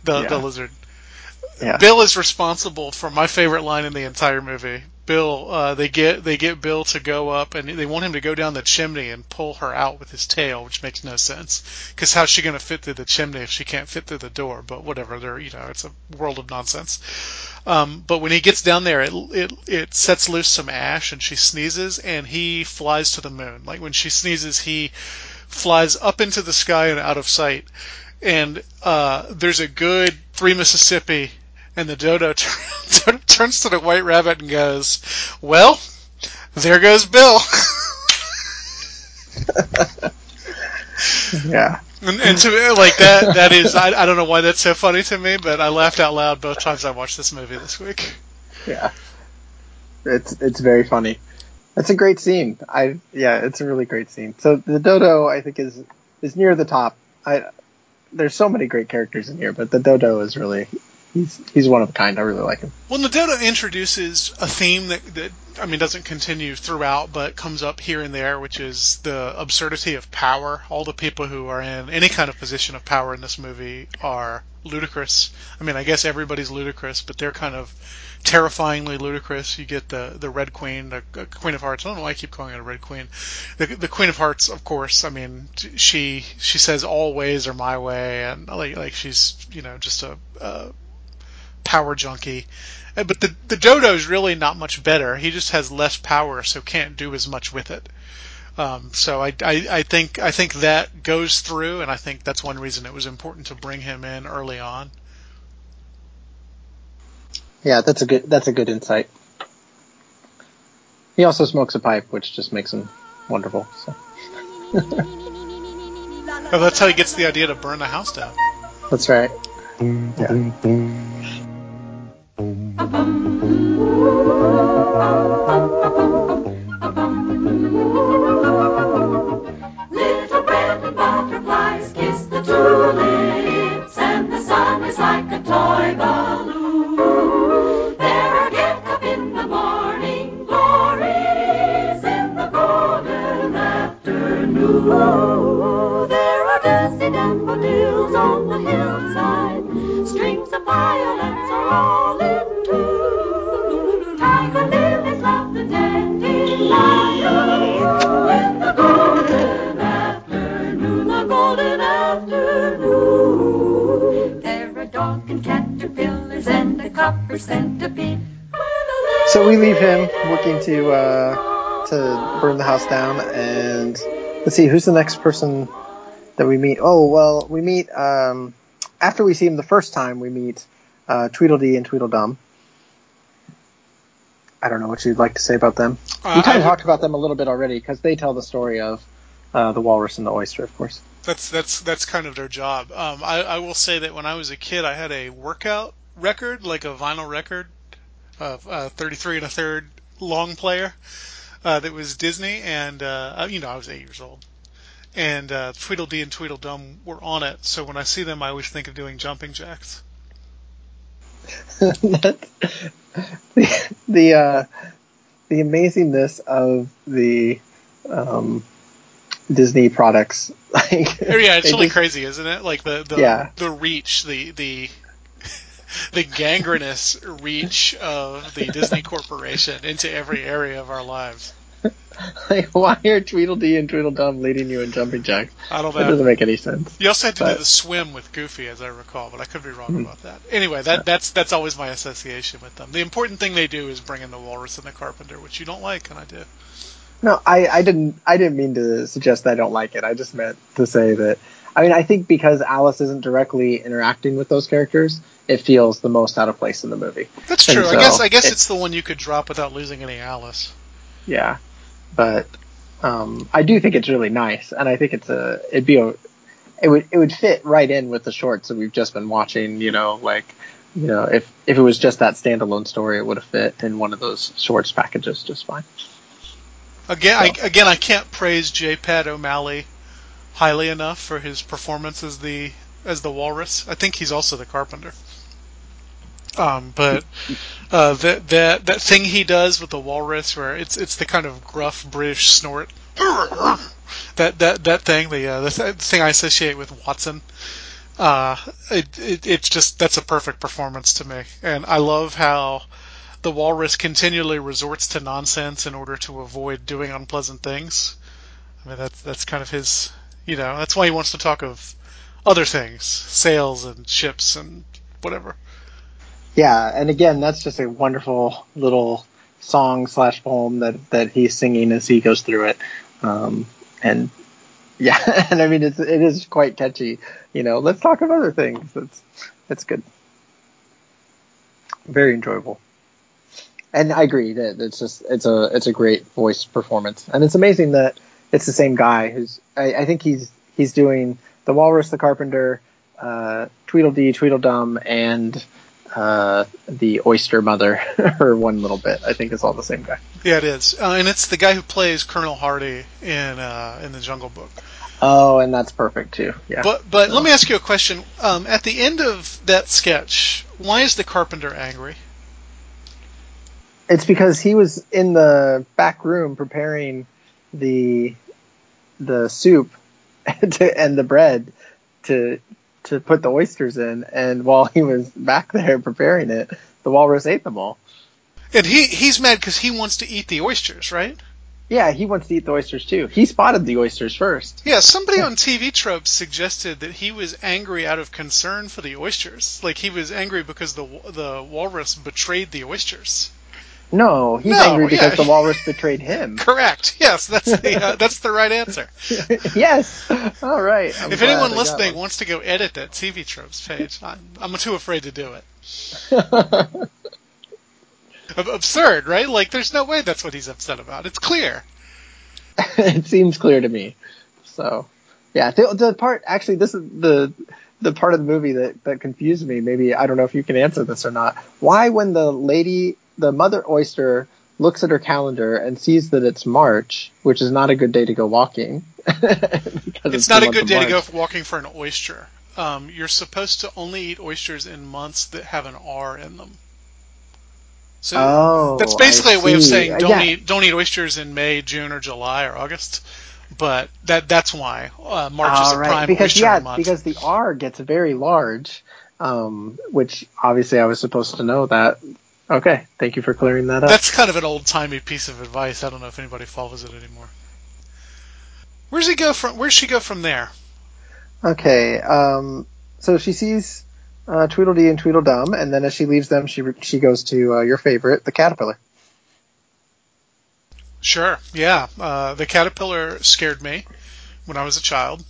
the Yeah. the lizard. yeah. Bill is responsible for my favorite line in the entire movie. Bill, uh, they get they get Bill to go up, and they want him to go down the chimney and pull her out with his tail, which makes no sense. Because how's she going to fit through the chimney if she can't fit through the door? But whatever, they're you know it's a world of nonsense. Um, but when he gets down there, it, it it sets loose some ash, and she sneezes, and he flies to the moon. Like when she sneezes, he flies up into the sky and out of sight. And uh, there's a good three Mississippi, and the dodo turn, turns to the white rabbit and goes, "Well, there goes Bill." Yeah. and, and to me, like that, that is I, I don't know why that's so funny to me, but I laughed out loud both times I watched this movie this week. Yeah. It's it's very funny. It's a great scene. I yeah, it's a really great scene. So the dodo I think is is near the top. I there's so many great characters in here, but the dodo is really he's he's one of a kind. I really like him. Well, the dodo introduces a theme that, that I mean doesn't continue throughout, but comes up here and there, which is the absurdity of power. All the people who are in any kind of position of power in this movie are ludicrous. I mean, I guess everybody's ludicrous, but they're kind of terrifyingly ludicrous. You get the the Red Queen, the uh, Queen of Hearts. I don't know why I keep calling it a Red Queen. The, the Queen of Hearts, of course. I mean, she she says all ways are my way, and like like she's you know just a, a power junkie. Uh, But the the Dodo's really not much better. He just has less power, so can't do as much with it. Um, so I, I, I think I think that goes through, and I think that's one reason it was important to bring him in early on. Yeah, that's a good that's a good insight. He also smokes a pipe, which just makes him wonderful. So Oh, that's how he gets the idea to burn the house down. that's right. Little bread and butterflies kiss the tulips, and the sun is like a toy balloon. There are get up in the morning glories in the golden afternoon. On the hillside, strings of violets are all in tune. Tiger lilies love the in the golden afternoon, the golden afternoon. There are dog and caterpillars and a copper centipede. So we leave him working to uh, to burn the house down, and let's see who's the next person that we meet. Oh well, we meet um, after we see him the first time. We meet uh, Tweedledee and Tweedledum. I don't know what you'd like to say about them. Uh, we kind I of would- talked about them a little bit already because they tell the story of uh, the walrus and the oyster, of course. That's that's that's kind of their job. Um, I, I will say that when I was a kid, I had a workout record, like a vinyl record, of uh, 33 and a third long player uh, that was Disney, and uh, you know I was eight years old, and uh, Tweedledee and Tweedledum were on it. So when I see them, I always think of doing jumping jacks. The the uh, the amazingness of the um, Disney products. Like, Oh, yeah, it's really just- crazy, isn't it? Like the the Yeah. the reach, the the the gangrenous reach of the Disney Corporation into every area of our lives. Like, why are Tweedledee and Tweedledum leading you in jumping jacks? I don't know. That doesn't make any sense. You also had to But- do the swim with Goofy, as I recall, but I could be wrong Hmm. about that. Anyway, that that's that's always my association with them. The important thing they do is bring in the Walrus and the Carpenter, which you don't like, and I do. No, I, I didn't I didn't mean to suggest I don't like it. I just meant to say that I mean I think because Alice isn't directly interacting with those characters, it feels the most out of place in the movie. That's And true. I guess I guess it- it's the one you could drop without losing any Alice. Yeah, but um, I do think it's really nice, and I think it's a it'd be a it would it would fit right in with the shorts that we've just been watching. You know, like you know if if it was just that standalone story, it would have fit in one of those shorts packages just fine. Again, I, again, I can't praise J. Pat O'Malley highly enough for his performance as the as the Walrus. I think he's also the Carpenter. Um, but uh, that that that thing he does with the Walrus, where it's it's the kind of gruff British snort. That that that thing, the uh, the th- thing I associate with Watson. Uh, it, it it's just that's a perfect performance to me, and I love how the walrus continually resorts to nonsense in order to avoid doing unpleasant things. I mean, that's that's kind of his, you know, that's why he wants to talk of other things, sails and ships and whatever. Yeah, and again, that's just a wonderful little song slash poem that that he's singing as he goes through it. Um, and yeah, and I mean it's it is quite catchy. You know, let's talk of other things. That's it's good, very enjoyable. And I agree that it's just it's a it's a great voice performance, and it's amazing that it's the same guy who's I, I think he's he's doing the Walrus, the Carpenter, uh, Tweedledee, Tweedledum, and uh, the Oyster Mother, or one little bit. I think is all the same guy. Yeah, it is, uh, and it's the guy who plays Colonel Hathi in uh, in the Jungle Book. Oh, and that's perfect too. Yeah. But but let me ask you a question. Um, at the end of that sketch, why is the carpenter angry? It's because he was in the back room preparing the the soup to, and the bread to to put the oysters in, and while he was back there preparing it, the walrus ate them all. And he he's mad because he wants to eat the oysters, right? Yeah, he wants to eat the oysters too. He spotted the oysters first. Yeah, somebody on TV Tropes suggested that he was angry out of concern for the oysters. Like he was angry because the the walrus betrayed the oysters. No, he's No, angry because yeah. the walrus betrayed him. Correct. Yes, that's the uh, that's the right answer. yes. All right. I'm if anyone listening wants to go edit that TV Tropes page, I'm, I'm too afraid to do it. Ab- Absurd, right? Like, there's no way that's what he's upset about. It's clear. it seems clear to me. So, yeah, the, the part actually, this is the the part of the movie that that confused me. Maybe I don't know if you can answer this or not. Why, when the lady, the mother oyster, looks at her calendar and sees that it's March, which is not a good day to go walking. because It's not a good day to go walking for an oyster. Um, you're supposed to only eat oysters in months that have an R in them. So Oh, that's basically I a way of saying don't Yeah. eat don't eat oysters in May, June, or July or August. But that that's why uh, March is a right, prime because oyster yeah, month. because the R gets very large, um, which obviously I was supposed to know that. Okay, thank you for clearing that up. That's kind of an old timey piece of advice. I don't know if anybody follows it anymore. Where's he go from? Where's she go from there? Okay, um, so she sees uh, Tweedledee and Tweedledum, and then as she leaves them, she re- she goes to uh, your favorite, the caterpillar. Sure, yeah. Uh, the caterpillar scared me when I was a child.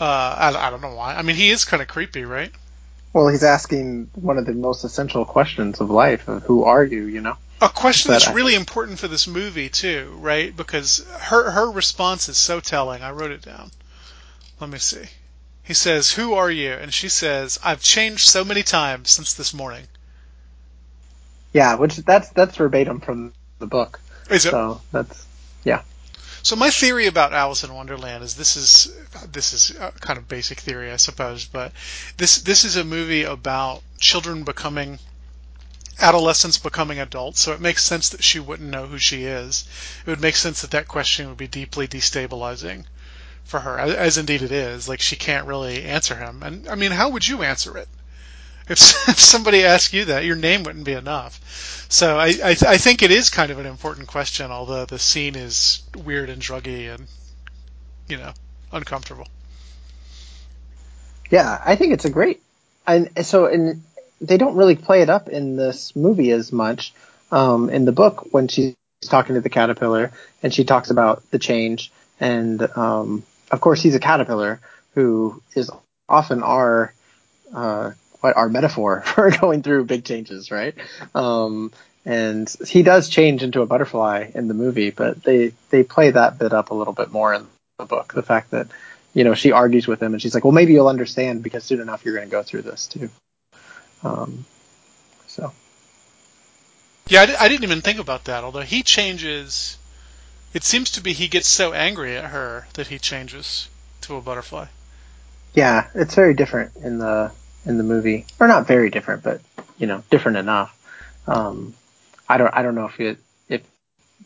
Uh, I, I don't know why. I mean, he is kind of creepy, right? Well, he's asking one of the most essential questions of life: of who are you? You know. A question that's I- really important for this movie too, right? Because her her response is so telling. I wrote it down. Let me see. He says, "Who are you?" And she says, "I've changed so many times since this morning." Yeah, which that's that's verbatim from the book. Is it? So that's yeah. So my theory about Alice in Wonderland is this is this is kind of basic theory, I suppose, but this this is a movie about children becoming adolescents becoming adults. So it makes sense that she wouldn't know who she is. It would make sense that that question would be deeply destabilizing for her, as indeed it is. Like she can't really answer him, and I mean, how would you answer it? If, if somebody asked you that, your name wouldn't be enough. So I, I, I think it is kind of an important question, although the scene is weird and druggy and, you know, uncomfortable. Yeah, I think it's a great. And so, and they don't really play it up in this movie as much. Um, in the book, when she's talking to the caterpillar and she talks about the change, and um, of course, he's a caterpillar who is often our uh, what our metaphor for going through big changes, right? Um, and he does change into a butterfly in the movie, but they they play that bit up a little bit more in the book. The fact that you know she argues with him and she's like, well, maybe you'll understand because soon enough you're going to go through this too. Um, so Yeah, I, I didn't even think about that, although he changes. It seems to be he gets so angry at her that he changes to a butterfly. yeah, it's very different in the in the movie, or not very different, but you know, different enough. Um, I don't I don't know if it if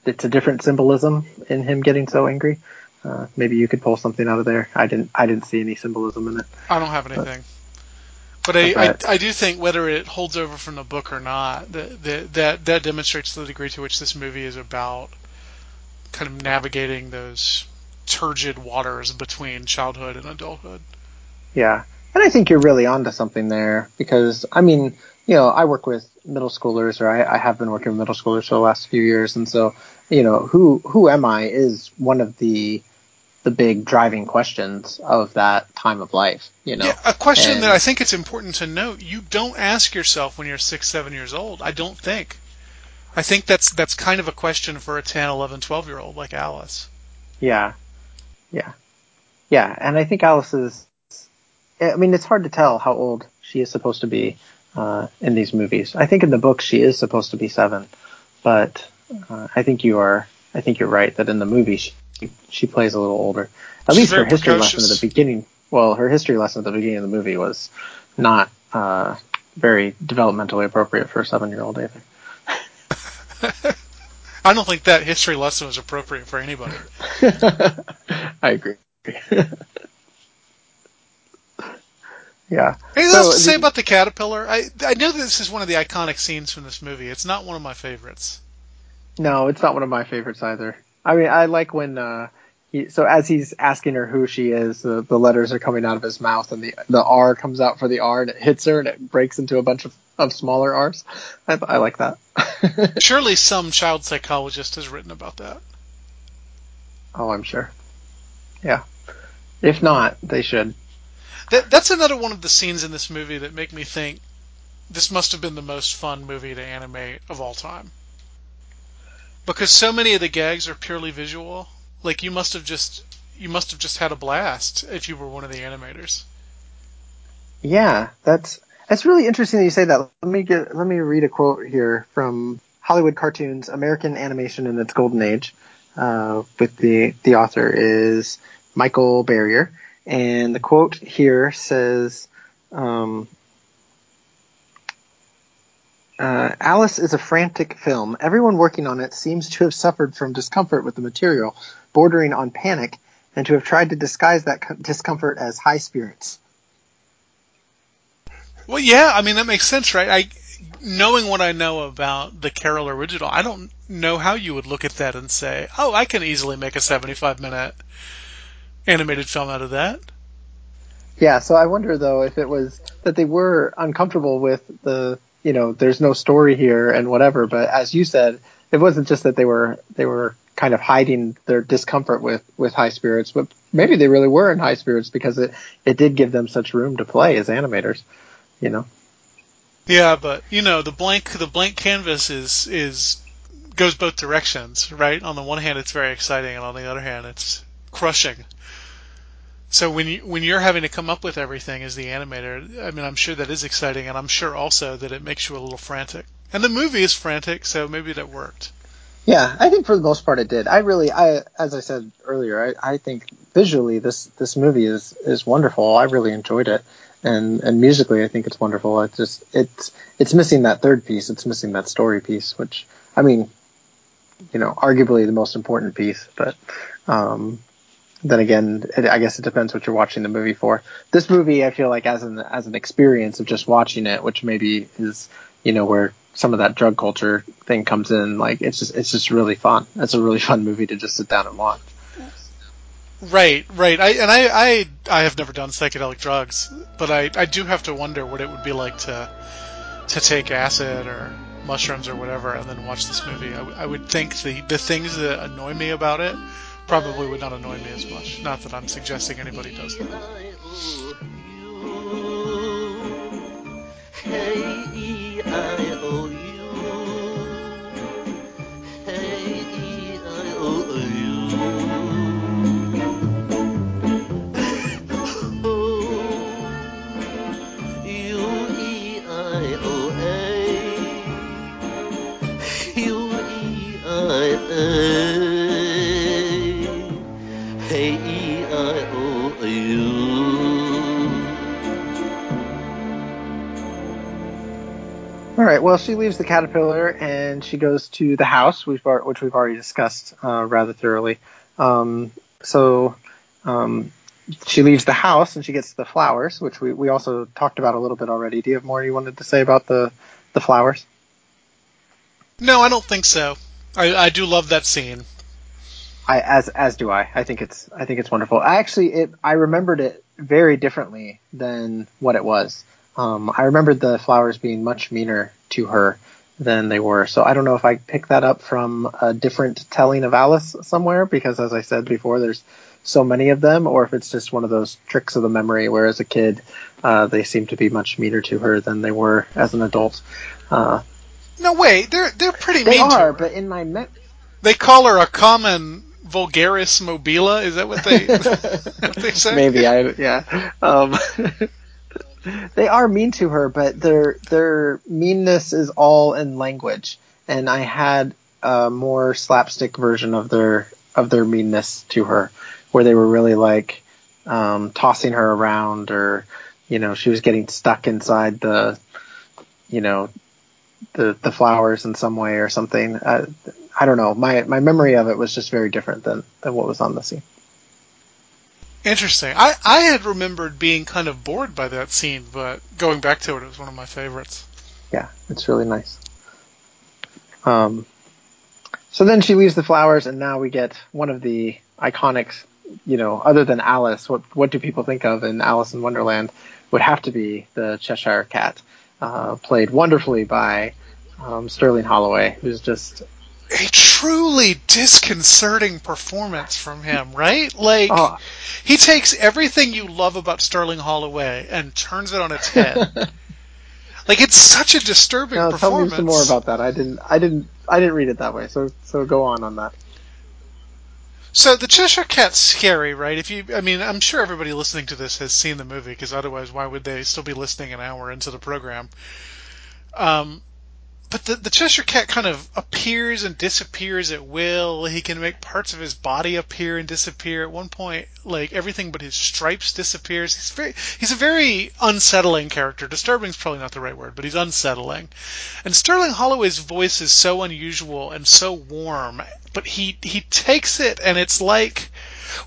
it's a different symbolism in him getting so angry. Uh, maybe you could pull something out of there. I didn't I didn't see any symbolism in it. I don't have anything. But I, But- I, I do think whether it holds over from the book or not, that, that that that demonstrates the degree to which this movie is about kind of navigating those turgid waters between childhood and adulthood. Yeah. And I think you're really onto something there because, I mean, you know, I work with middle schoolers or I, I have been working with middle schoolers for the last few years. And so, you know, who, who am I is one of the, the big driving questions of that time of life, you know? Yeah, a question And- that I think it's important to note: you don't ask yourself when you're six, seven years old. I don't think. I think that's that's kind of a question for a 10, 11, 12 year old like Alice. Yeah. Yeah. Yeah. And I think Alice is, I mean, it's hard to tell how old she is supposed to be uh, in these movies. I think in the book she is supposed to be seven, but uh, I think you are, I think you're right that in the movie she, she plays a little older. At She's least her history precocious. lesson at the beginning. Well, her history lesson at the beginning of the movie was not uh, very developmentally appropriate for a seven-year-old either. I don't think that history lesson was appropriate for anybody. I agree. yeah. Anything So, else to say the- about the caterpillar? I I know that this is one of the iconic scenes from this movie. It's not one of my favorites. No, it's not one of my favorites either. I mean, I like when uh, he. So as he's asking her who she is, the, the letters are coming out of his mouth, and the the R comes out for the R, and it hits her, and it breaks into a bunch of, of smaller R's. I, I like that. Surely some child psychologist has written about that. oh, I'm sure. Yeah. If not, they should. That that's another one of the scenes in this movie that make me think this must have been the most fun movie to animate of all time. Because so many of the gags are purely visual. Like you must have just you must have just had a blast if you were one of the animators. Yeah, that's that's really interesting that you say that. Let me get let me read a quote here from Hollywood Cartoons: American Animation in Its Golden Age. Uh, with the the author is Michael Barrier, and the quote here says. Um, uh, Alice is a frantic film. Everyone working on it seems to have suffered from discomfort with the material, bordering on panic, and to have tried to disguise that co- discomfort as high spirits. Well, yeah, I mean that makes sense, right? I knowing what I know about the Carroll original, I don't know how you would look at that and say, "Oh, I can easily make a 75 minute animated film out of that." Yeah, so I wonder though if it was that they were uncomfortable with the, you know, there's no story here and whatever, but as you said, it wasn't just that they were they were kind of hiding their discomfort with with high spirits, but maybe they really were in high spirits because it it did give them such room to play as animators, you know. Yeah, but you know, the blank the blank canvas is is goes both directions, right? On the one hand, it's very exciting, and on the other hand, it's crushing. So when you when you're having to come up with everything as the animator, I mean, I'm sure that is exciting, and I'm sure also that it makes you a little frantic. And the movie is frantic, so maybe that worked. Yeah, I think for the most part it did. I really, I as I said earlier, I, I think visually this this movie is is wonderful. I really enjoyed it, and and musically I think it's wonderful. It's just it's it's missing that third piece. It's missing that story piece, which I mean, you know, arguably the most important piece. But um, then again, it, I guess it depends what you're watching the movie for. This movie, I feel like as an as an experience of just watching it, which maybe is you know where some of that drug culture thing comes in. Like it's just it's just really fun. It's a really fun movie to just sit down and watch. Right, right. I and I I I have never done psychedelic drugs, but I I do have to wonder what it would be like to to take acid or mushrooms or whatever and then watch this movie. I would think the the things that annoy me about it probably would not annoy me as much. Not that I'm suggesting anybody does that. All right. Well, she leaves the caterpillar and she goes to the house, which we've already discussed uh, rather thoroughly. Um, so um, she leaves the house and she gets the flowers, which we, we also talked about a little bit already. Do you have more you wanted to say about the the flowers? No, I don't think so. I I do love that scene. I as as do I. I think it's I think it's wonderful. I actually it I remembered it very differently than what it was. Um, I remembered the flowers being much meaner to her than they were. So I don't know if I picked that up from a different telling of Alice somewhere because as I said before, there's so many of them, or if it's just one of those tricks of the memory where as a kid uh, they seem to be much meaner to her than they were as an adult. Uh, No, way, they're they're pretty they mean to are, her. but in my me- They call her a common vulgaris mobila. Is that what they what they say? Maybe I yeah. Um, they are mean to her, but their their meanness is all in language. And I had a more slapstick version of their of their meanness to her, where they were really like um, tossing her around, or you know, she was getting stuck inside the, you know, the the flowers in some way or something. I, I don't know. My my memory of it was just very different than than what was on the scene. Interesting. I, I had remembered being kind of bored by that scene, but going back to it, it was one of my favorites. Yeah, it's really nice. Um, so then she leaves the flowers, and now we get one of the iconic, you know, other than Alice, what what do people think of in Alice in Wonderland? Would have to be the Cheshire Cat, uh, played wonderfully by um, Sterling Holloway, who's just A truly disconcerting performance from him, right? Like, Oh. he takes everything you love about Sterling Holloway and turns it on its head. like, it's such a disturbing Now, tell me some more about that. I didn't, I didn't, I didn't read it that way. So, so go on on that. So the Cheshire Cat's scary, right? If you, I mean, I'm sure everybody listening to this has seen the movie, because otherwise, why would they still be listening an hour into the program? Um, but the the Cheshire Cat kind of appears and disappears at will. He can make parts of his body appear and disappear. At one point, like everything but his stripes disappears. He's very, he's a very unsettling character. Disturbing is probably not the right word, but he's unsettling. And Sterling Holloway's voice is so unusual and so warm, but he he takes it and it's like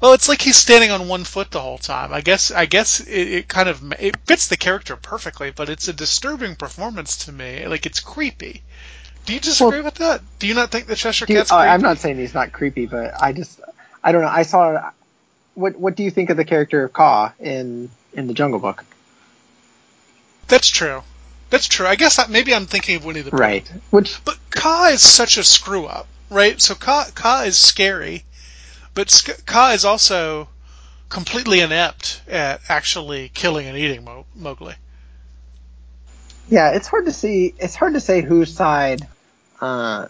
well, it's like he's standing on one foot the whole time. I guess I guess it, it kind of it fits the character perfectly, but it's a disturbing performance to me. Like it's creepy. Do you disagree Well- with that? Do you not think the Cheshire you- Cat's oh? I'm not saying he's not creepy, but I just, I don't know. I saw. What What do you think of the character of Kaa in in the Jungle Book? That's true. That's true. I guess that, maybe I'm thinking of Winnie the Pooh. Right. Which But Kaa is such a screw up, right? So Kaa Kaa is scary, but Sk- Kaa is also completely inept at actually killing and eating Mo- Mowgli. Yeah, it's hard to see. It's hard to say whose side uh,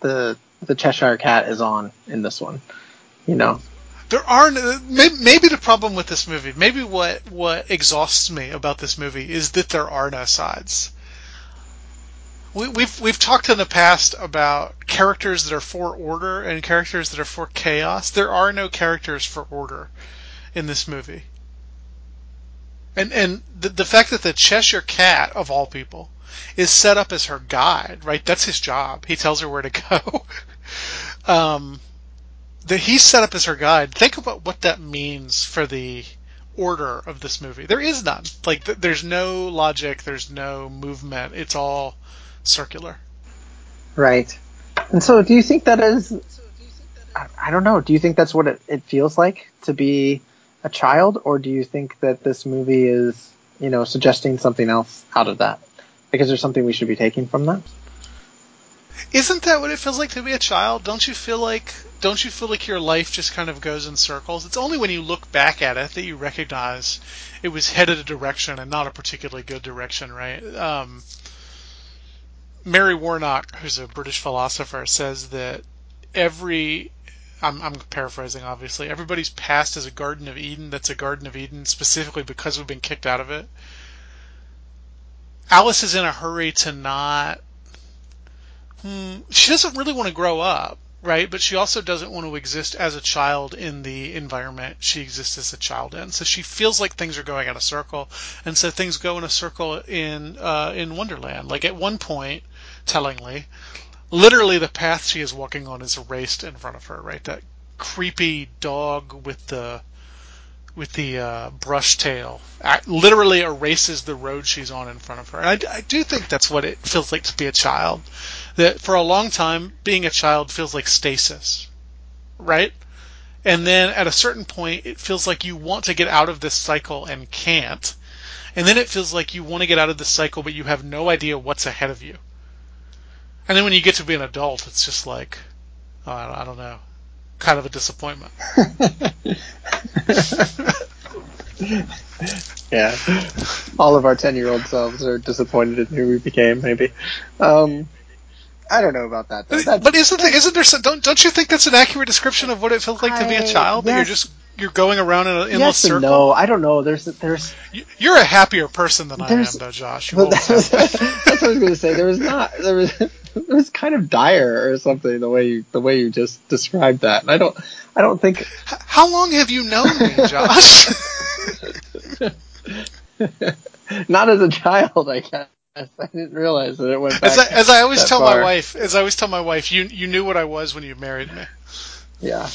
the the Cheshire Cat is on in this one. You know, There are maybe the problem with this movie, maybe what what exhausts me about this movie is that there are no sides. We, we've we've talked in the past about characters that are for order and characters that are for chaos. There are no characters for order in this movie. And and the the fact that the Cheshire Cat of all people is set up as her guide, right? That's his job. He tells her where to go. um, that he's set up as her guide. Think about what that means for the order of this movie. There is none. Like th- there's no logic. There's no movement. It's all circular. right? And so, do you think that is? I, don't know. Do you think that's what it, it feels like to be a child, or do you think that this movie is, you know, suggesting something else out of that? Like, is there something we should be taking from that? Isn't that what it feels like to be a child? Don't you feel like don't you feel like your life just kind of goes in circles? It's only when you look back at it that you recognize it was headed a direction and not a particularly good direction, right? Um, Mary Warnock, who's a British philosopher, says that every I'm, I'm paraphrasing, obviously. Everybody's past is a Garden of Eden. That's a Garden of Eden specifically because we've been kicked out of it. Alice is in a hurry to not Hmm, she doesn't really want to grow up, right? But she also doesn't want to exist as a child in the environment she exists as a child in. So she feels like things are going in a circle, and so things go in a circle in uh, in Wonderland. Like at one point, tellingly, literally the path she is walking on is erased in front of her, right? That creepy dog with the with the uh, brush tail literally erases the road she's on in front of her. And I, I do think that's what it feels like to be a child. That for a long time, being a child feels like stasis, right? And then at a certain point, it feels like you want to get out of this cycle and can't. And then it feels like you want to get out of this cycle, but you have no idea what's ahead of you. And then when you get to be an adult, it's just like, oh, I don't- know, kind of a disappointment. yeah. All of our 10 year old selves are disappointed in who we became, maybe. Um, I don't know about that, though. But, That's, but isn't there, isn't there some, don't don't you think that's an accurate description of what it felt like to be a child? That you're just you're going around in an endless yes circle. no. I don't know. There's, there's, You- You're a happier person than I am, though, Josh. You Well, that's, have that's been. what I was going to say. There was not. There was. it was kind of dire or something the way you the way you just described that. And I don't I don't think How long have you known me, Josh? not as a child, I guess. I didn't realize that it went back. as I, as I always tell far. my wife, as I always tell my wife, you you knew what I was when you married me. Yeah,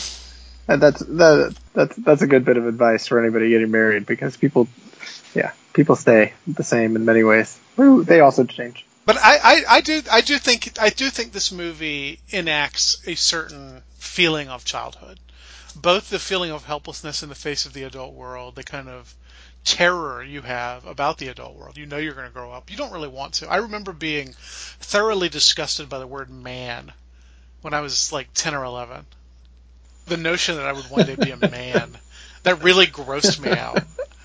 and that's that, that's that's a good bit of advice for anybody getting married because people, yeah, people stay the same in many ways. They also change. But I, I, I do I do think I do think this movie enacts a certain feeling of childhood, both the feeling of helplessness in the face of the adult world, the kind of terror you have about the adult world. You know you're going to grow up. You don't really want to. I remember being thoroughly disgusted by the word man when I was like 10 or 11. The notion that I would one day be a man that really grossed me out.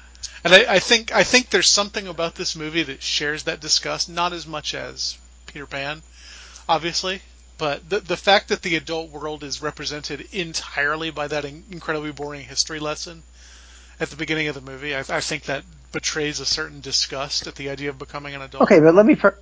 And I, I think I think there's something about this movie that shares that disgust, not as much as Peter Pan, obviously, but the the fact that the adult world is represented entirely by that in- incredibly boring history lesson at the beginning of the movie, I, I think that betrays a certain disgust at the idea of becoming an adult. Okay, but let me. Fir-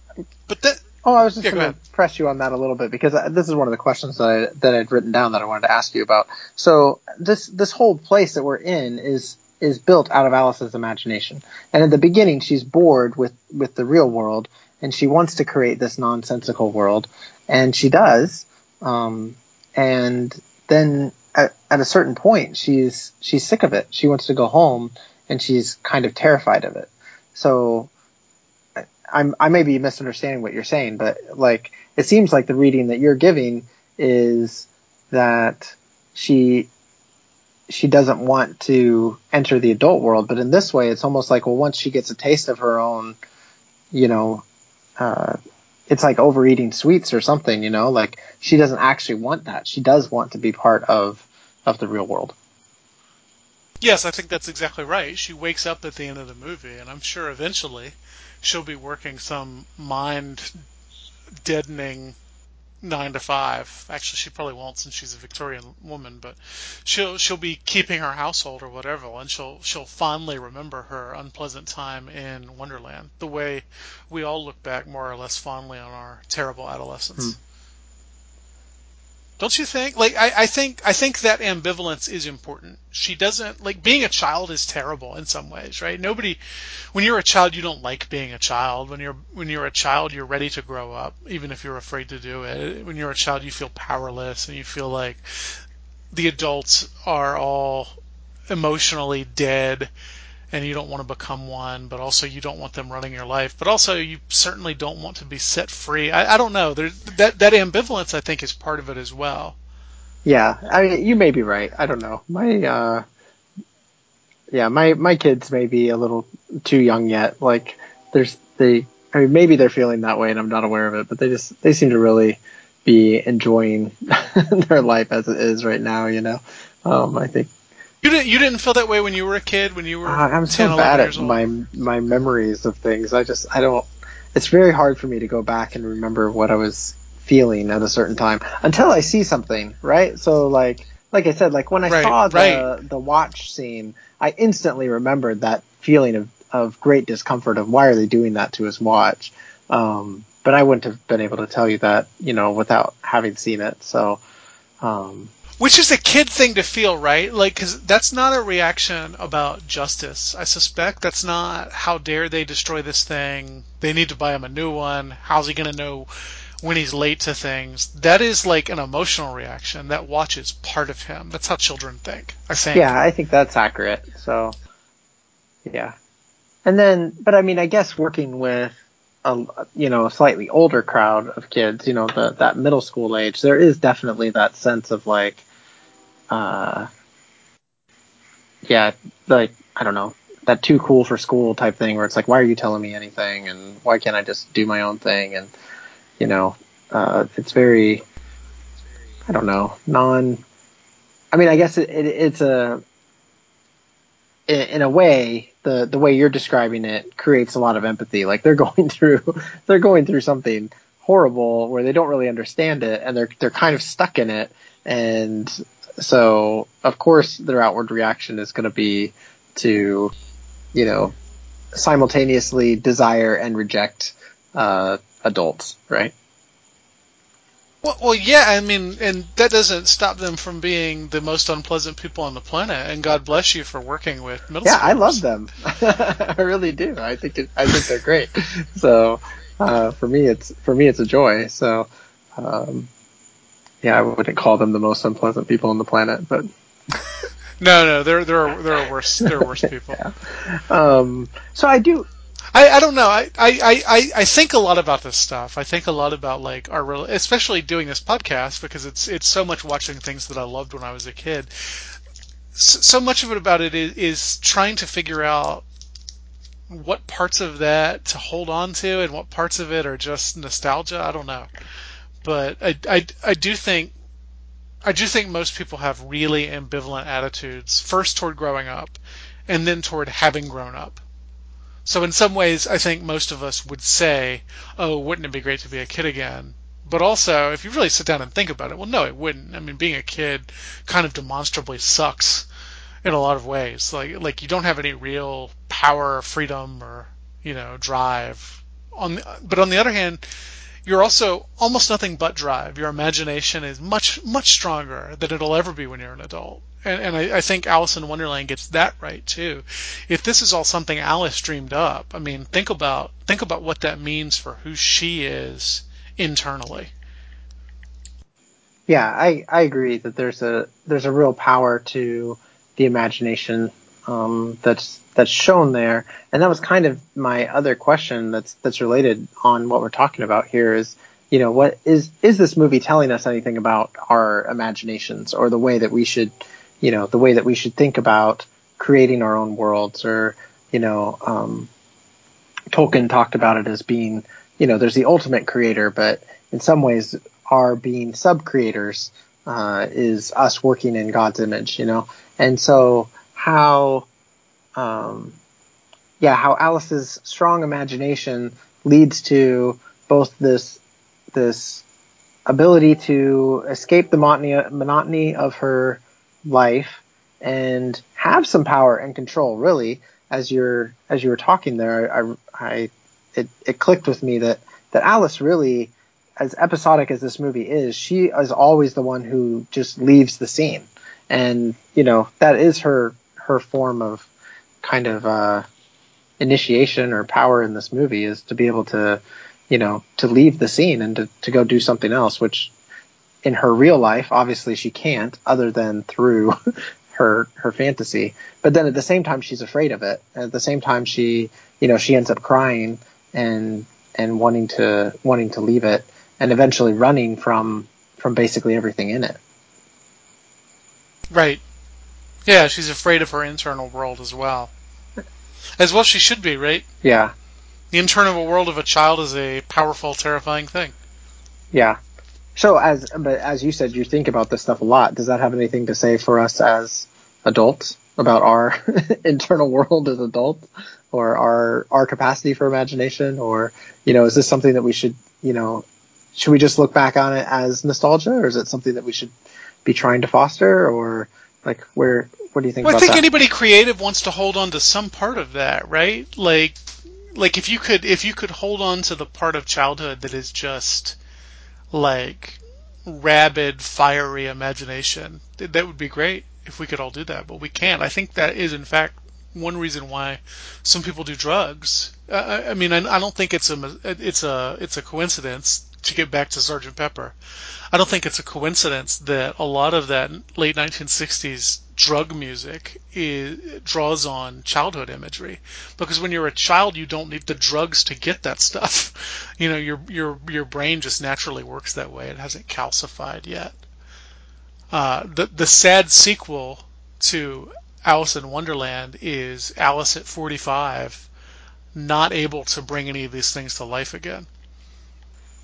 But that Oh, I was just Yeah, going to press you on that a little bit because this is one of the questions that I that I'd written down that I wanted to ask you about. So this this whole place that we're in is is built out of Alice's imagination, and at the beginning she's bored with with the real world, and she wants to create this nonsensical world, and she does, um, and then at, at a certain point she's she's sick of it. She wants to go home, and she's kind of terrified of it. So I'm, I may be misunderstanding what you're saying, but like it seems like the reading that you're giving is that she she doesn't want to enter the adult world, but in this way, it's almost like well, once she gets a taste of her own, you know, uh, it's like overeating sweets or something, you know, like she doesn't actually want that. She does want to be part of of the real world. Yes, I think that's exactly right. She wakes up at the end of the movie, and I'm sure eventually she'll be working some mind deadening nine to five. Actually, she probably won't since she's a Victorian woman, but she'll she'll be keeping her household or whatever, and she'll she'll fondly remember her unpleasant time in Wonderland, the way we all look back more or less fondly on our terrible adolescence. Hmm. Don't you think? Like, I, I think, I think that ambivalence is important. She doesn't, like, being a child is terrible in some ways, right? Nobody, when you're a child, you don't like being a child. When you're, when you're a child, you're ready to grow up, even if you're afraid to do it. When you're a child, you feel powerless and you feel like the adults are all emotionally dead and you don't want to become one, but also you don't want them running your life, but also you certainly don't want to be set free. I, I don't know. There, that that ambivalence, I think, is part of it as well. Yeah, I mean, you may be right. I don't know. My uh yeah, my my kids may be a little too young yet. Like there's they I mean maybe they're feeling that way and I'm not aware of it, but they just they seem to really be enjoying their life as it is right now, you know. Um I think You didn't you didn't feel that way when you were a kid, when you were uh, I'm 10, so bad at old? my my memories of things. I just I don't it's very hard for me to go back and remember what I was feeling at a certain time until I see something, right? So like like I said, like when I Right, saw the right. the watch scene, I instantly remembered that feeling of of great discomfort of why are they doing that to his watch. Um, but I wouldn't have been able to tell you that, you know, without having seen it. So, um, Which is a kid thing to feel, right? Like, cause that's not a reaction about justice. I suspect that's not how dare they destroy this thing. They need to buy him a new one. How's he gonna know when he's late to things? That is like an emotional reaction. That watch is part of him. That's how children think. I think. Yeah, I think that's accurate. So, yeah. And then, but I mean, I guess working with a you know a slightly older crowd of kids, you know, the that middle school age, there is definitely that sense of like, uh, yeah, like I don't know, that too cool for school type thing, where it's like, why are you telling me anything, and why can't I just do my own thing, and you know, uh, it's very, I don't know, non. I mean, I guess it, it, it's a in a way, the the way you're describing it creates a lot of empathy. Like they're going through they're going through something horrible where they don't really understand it and they're they're kind of stuck in it and so of course their outward reaction is going to be to you know simultaneously desire and reject uh adults right Well, well, yeah, I mean, and that doesn't stop them from being the most unpleasant people on the planet. And God bless you for working with middle Yeah, I love them. I really do. I think it, I think they're great. So uh, for me, it's for me it's a joy. So um, yeah, I wouldn't call them the most unpleasant people on the planet, but No, no, there, there are, there are worse, there are worse people. yeah. Um, so I do. I, I don't know. I, I, I, I think a lot about this stuff. I think a lot about like our, especially doing this podcast because it's it's so much watching things that I loved when I was a kid. So, so much of it about it is, is trying to figure out what parts of that to hold on to and what parts of it are just nostalgia. I don't know, but I, I, I do think I do think most people have really ambivalent attitudes. First toward growing up, and then toward having grown up. So in some ways, I think most of us would say, "Oh, wouldn't it be great to be a kid again?" But also, if you really sit down and think about it, well, no, it wouldn't. I mean, being a kid kind of demonstrably sucks in a lot of ways. Like, like you don't have any real power, or freedom, or you know, drive. On, the, but on the other hand, you're also almost nothing but drive. Your imagination is much, much stronger than it'll ever be when you're an adult. And, and I, I think Alice in Wonderland gets that right too. If this is all something Alice dreamed up, I mean, think about think about what that means for who she is internally. Yeah, I, I agree that there's a there's a real power to the imagination um, that's that's shown there, and that was kind of my other question that's that's related on what we're talking about here is you know what is is this movie telling us anything about our imaginations or the way that we should you know the way that we should think about creating our own worlds or you know um, Tolkien talked about it as being you know there's the ultimate creator, but in some ways our being sub creators uh, is us working in God's image, you know, and so how um, yeah, how Alice's strong imagination leads to both this this ability to escape the monotony, monotony of her life and have some power and control. Really, as you're as you were talking there, I, I it, it clicked with me that that Alice really, as episodic as this movie is, she is always the one who just leaves the scene, and you know that is her her form of kind of uh, initiation or power in this movie is to be able to, you know, to leave the scene and to, to go do something else, which in her real life, obviously she can't other than through her, her fantasy. But then at the same time, she's afraid of it. At the same time, she, you know, she ends up crying and, and wanting to, wanting to leave it and eventually running from, from basically everything in it. Right. Yeah, she's afraid of her internal world as well. As well she should be, right? Yeah. The internal world of a child is a powerful, terrifying thing. Yeah. So as but as you said, you think about this stuff a lot. Does that have anything to say for us as adults about our internal world as adults, or our our capacity for imagination, or you know, is this something that we should you know, should we just look back on it as nostalgia, or is it something that we should be trying to foster, or like where what do you think Well, I think that? anybody creative wants to hold on to some part of that, right? Like, like if you could, if you could hold on to the part of childhood that is just like rabid, fiery imagination, th- that would be great if we could all do that. But we can't. I think that is, in fact, one reason why some people do drugs. I, I mean, I, I don't think it's a, it's a, it's a coincidence. To get back to Sergeant Pepper, I don't think it's a coincidence that a lot of that late 1960s drug music is, draws on childhood imagery. Because when you're a child you don't need the drugs to get that stuff. You know your your your brain just naturally works that way. It hasn't calcified yet. Uh, the the sad sequel to Alice in Wonderland is Alice at 45 not able to bring any of these things to life again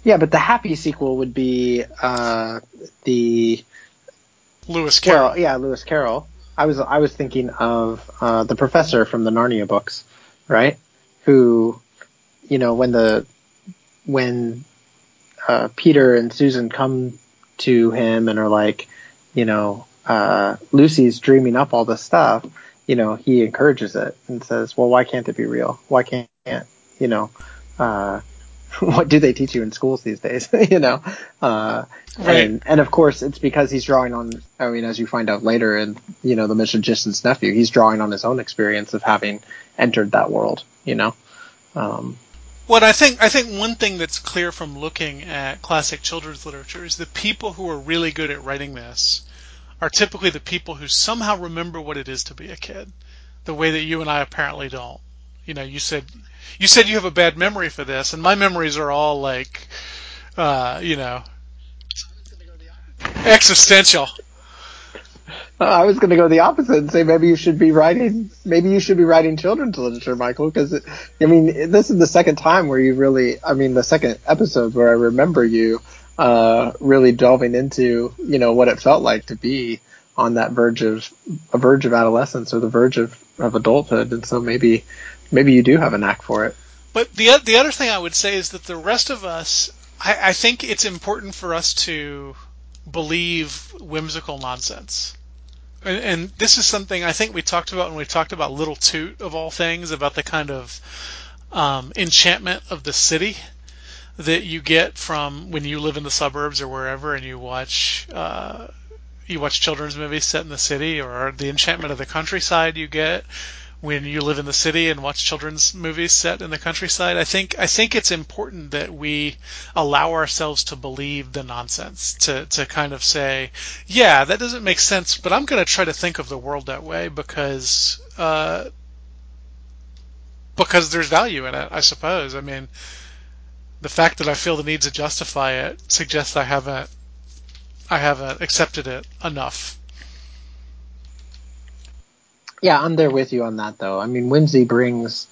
Yeah, but the happy sequel would be uh, the Lewis Carroll Well, yeah, Lewis Carroll. I was I was thinking of uh, the professor from the Narnia books, right? Who, you know, when the when uh, Peter and Susan come to him and are like, you know, uh, Lucy's dreaming up all this stuff, you know, he encourages it and says, well, why can't it be real? Why can't, you know, uh, what do they teach you in schools these days? you know, uh, Right. and and of course it's because he's drawing on. I mean, as you find out later, in you know the magician's nephew, he's drawing on his own experience of having entered that world. You know, um, What I think I think one thing that's clear from looking at classic children's literature is the people who are really good at writing this are typically the people who somehow remember what it is to be a kid, the way that you and I apparently don't. You know, you said you said you have a bad memory for this, and my memories are all like, uh, you know, existential. I was going to go the opposite and say maybe you should be writing, maybe you should be writing children's literature, Michael, because I mean, this is the second time where you really, I mean, the second episode where I remember you uh, really delving into, you know, what it felt like to be on that verge of a verge of adolescence or the verge of, of adulthood, and so maybe maybe you do have a knack for it. But the the other thing I would say is that the rest of us, I, I think it's important for us to believe whimsical nonsense. And, and this is something I think we talked about when we talked about Little Toot of all things, about the kind of um, enchantment of the city that you get from when you live in the suburbs or wherever and you watch uh, you watch children's movies set in the city, or the enchantment of the countryside you get when you live in the city and watch children's movies set in the countryside. I think I think it's important that we allow ourselves to believe the nonsense, to to kind of say, yeah, that doesn't make sense, but I'm going to try to think of the world that way because uh, because there's value in it, I suppose. I mean, the fact that I feel the need to justify it suggests I haven't I haven't accepted it enough. Yeah, I'm there with you on that though. I mean, whimsy brings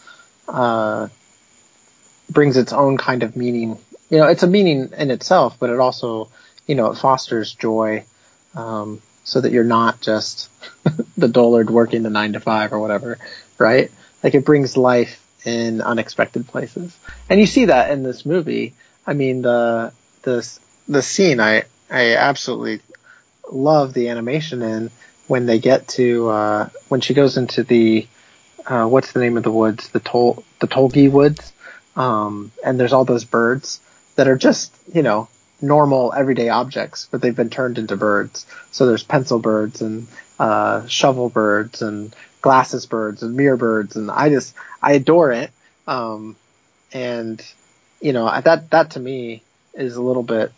uh, brings its own kind of meaning. You know, it's a meaning in itself, but it also, you know, it fosters joy, um, so that you're not just the dullard working the nine to five or whatever, right? Like it brings life in unexpected places, and you see that in this movie. I mean, the the the scene I I absolutely love the animation in when they get to uh, when she goes into the uh, what's the name of the woods? The tol the Tulgey woods. Um, and there's all those birds that are just you know normal everyday objects but they've been turned into birds. So there's pencil birds and uh, shovel birds and glasses birds and mirror birds. And I just I adore it. Um, and you know that that to me is a little bit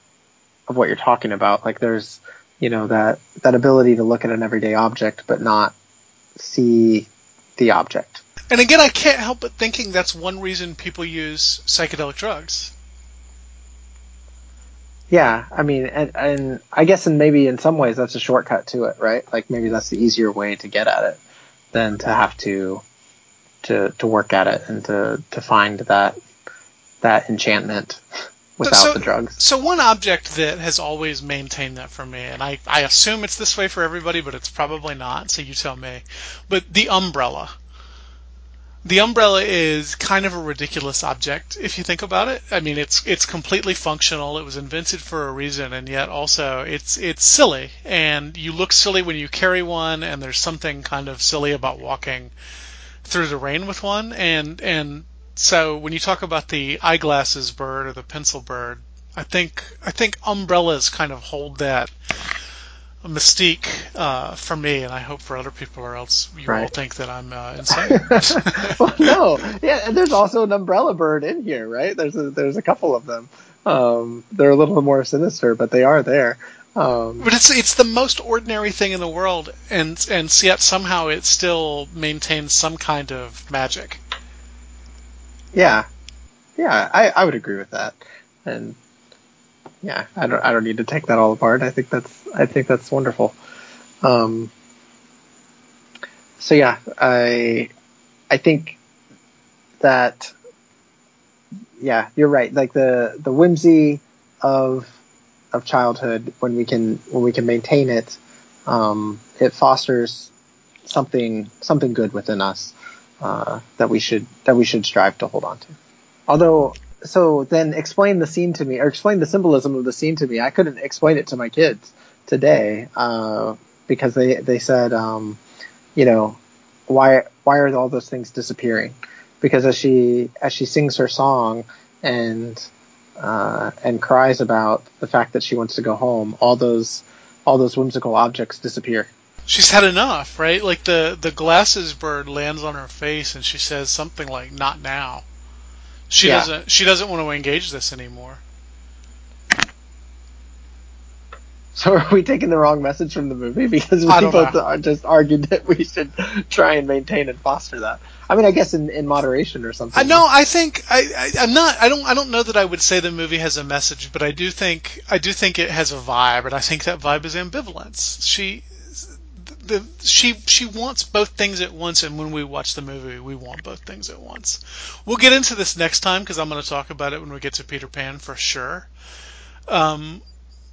of what you're talking about. Like there's you know that that ability to look at an everyday object but not see the object. And again, I can't help but thinking that's one reason people use psychedelic drugs. Yeah, I mean, and, and I guess, and maybe in some ways that's a shortcut to it, right? Like maybe that's the easier way to get at it than to have to to to work at it and to to find that that enchantment without so, the drugs. So one object that has always maintained that for me, and I, I assume it's this way for everybody, but it's probably not, so you tell me. But the umbrella. The umbrella is kind of a ridiculous object if you think about it. I mean, it's it's completely functional. It was invented for a reason, and yet also it's it's silly. And you look silly when you carry one, and there's something kind of silly about walking through the rain with one. And and so when you talk about the eyeglasses bird or the pencil bird, I think I think umbrellas kind of hold that mystique uh, for me, and I hope for other people, or else you all think that I'm uh, insane. well, no, yeah, and there's also an umbrella bird in here, right? There's a, there's a couple of them. Um, they're a little more sinister, but they are there. Um, but it's it's the most ordinary thing in the world, and and yet somehow it still maintains some kind of magic. Yeah, yeah, I, I would agree with that, and yeah, I don't I don't need to take that all apart. I think that's I think that's wonderful. Um, so yeah, I I think that yeah, you're right. Like the the whimsy of of childhood when we can when we can maintain it, um, it fosters something something good within us uh, that we should that we should strive to hold on to. Although, so then explain the scene to me, or explain the symbolism of the scene to me. I couldn't explain it to my kids today uh, because they they said, um, you know, why why are all those things disappearing? Because as she as she sings her song, and uh, and cries about the fact that she wants to go home, all those all those whimsical objects disappear. She's had enough, right? Like the the glasses bird lands on her face and she says something like "not now." She Yeah. doesn't she doesn't want to engage this anymore. So are we taking the wrong message from the movie? Because we both know. just argued that we should try and maintain and foster that. I mean, I guess in, in moderation or something. I no, I think I, I I'm not I don't I don't know that I would say the movie has a message, but I do think I do think it has a vibe, and I think that vibe is ambivalence. She the she she wants both things at once, and when we watch the movie, we want both things at once. We'll get into this next time because I'm going to talk about it when we get to Peter Pan for sure. Um,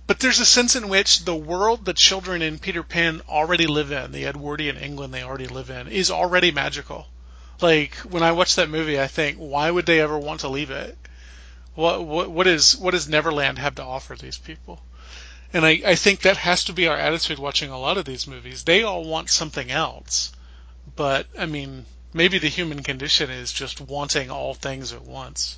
but there's a sense in which the world the children in Peter Pan already live in, the Edwardian England they already live in, is already magical. Like when I watch that movie, I think, why would they ever want to leave it? What what what is what does Neverland have to offer these people? And I, I think that has to be our attitude watching a lot of these movies. They all want something else. But I mean, maybe the human condition is just wanting all things at once.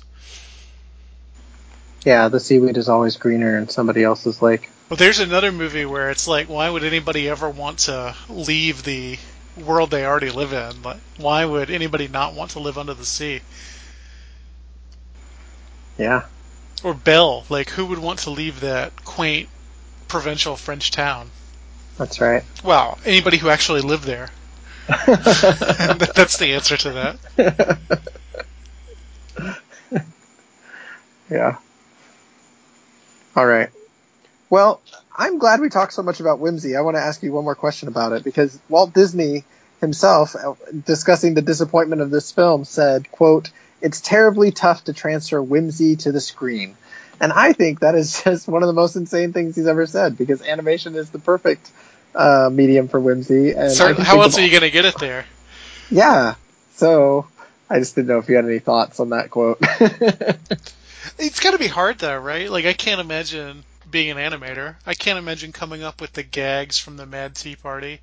Yeah, the seaweed is always greener in somebody else's lake. Well, there's another movie where it's like, why would anybody ever want to leave the world they already live in? Like, why would anybody not want to live under the sea? Yeah. Or Belle, like, who would want to leave that quaint provincial French town? That's right. Well, anybody who actually lived there. That's the answer to that. yeah. All right. Well, I'm glad we talked so much about whimsy. I want to ask you one more question about it because Walt Disney himself, uh, discussing the disappointment of this film, said, "quote It's terribly tough to transfer whimsy to the screen." And I think that is just one of the most insane things he's ever said because animation is the perfect uh, medium for whimsy. And So, how else are you going to get it there? Yeah. So I just didn't know if you had any thoughts on that quote. It's got to be hard though, right? Like I can't imagine being an animator. I can't imagine coming up with the gags from the Mad Tea Party.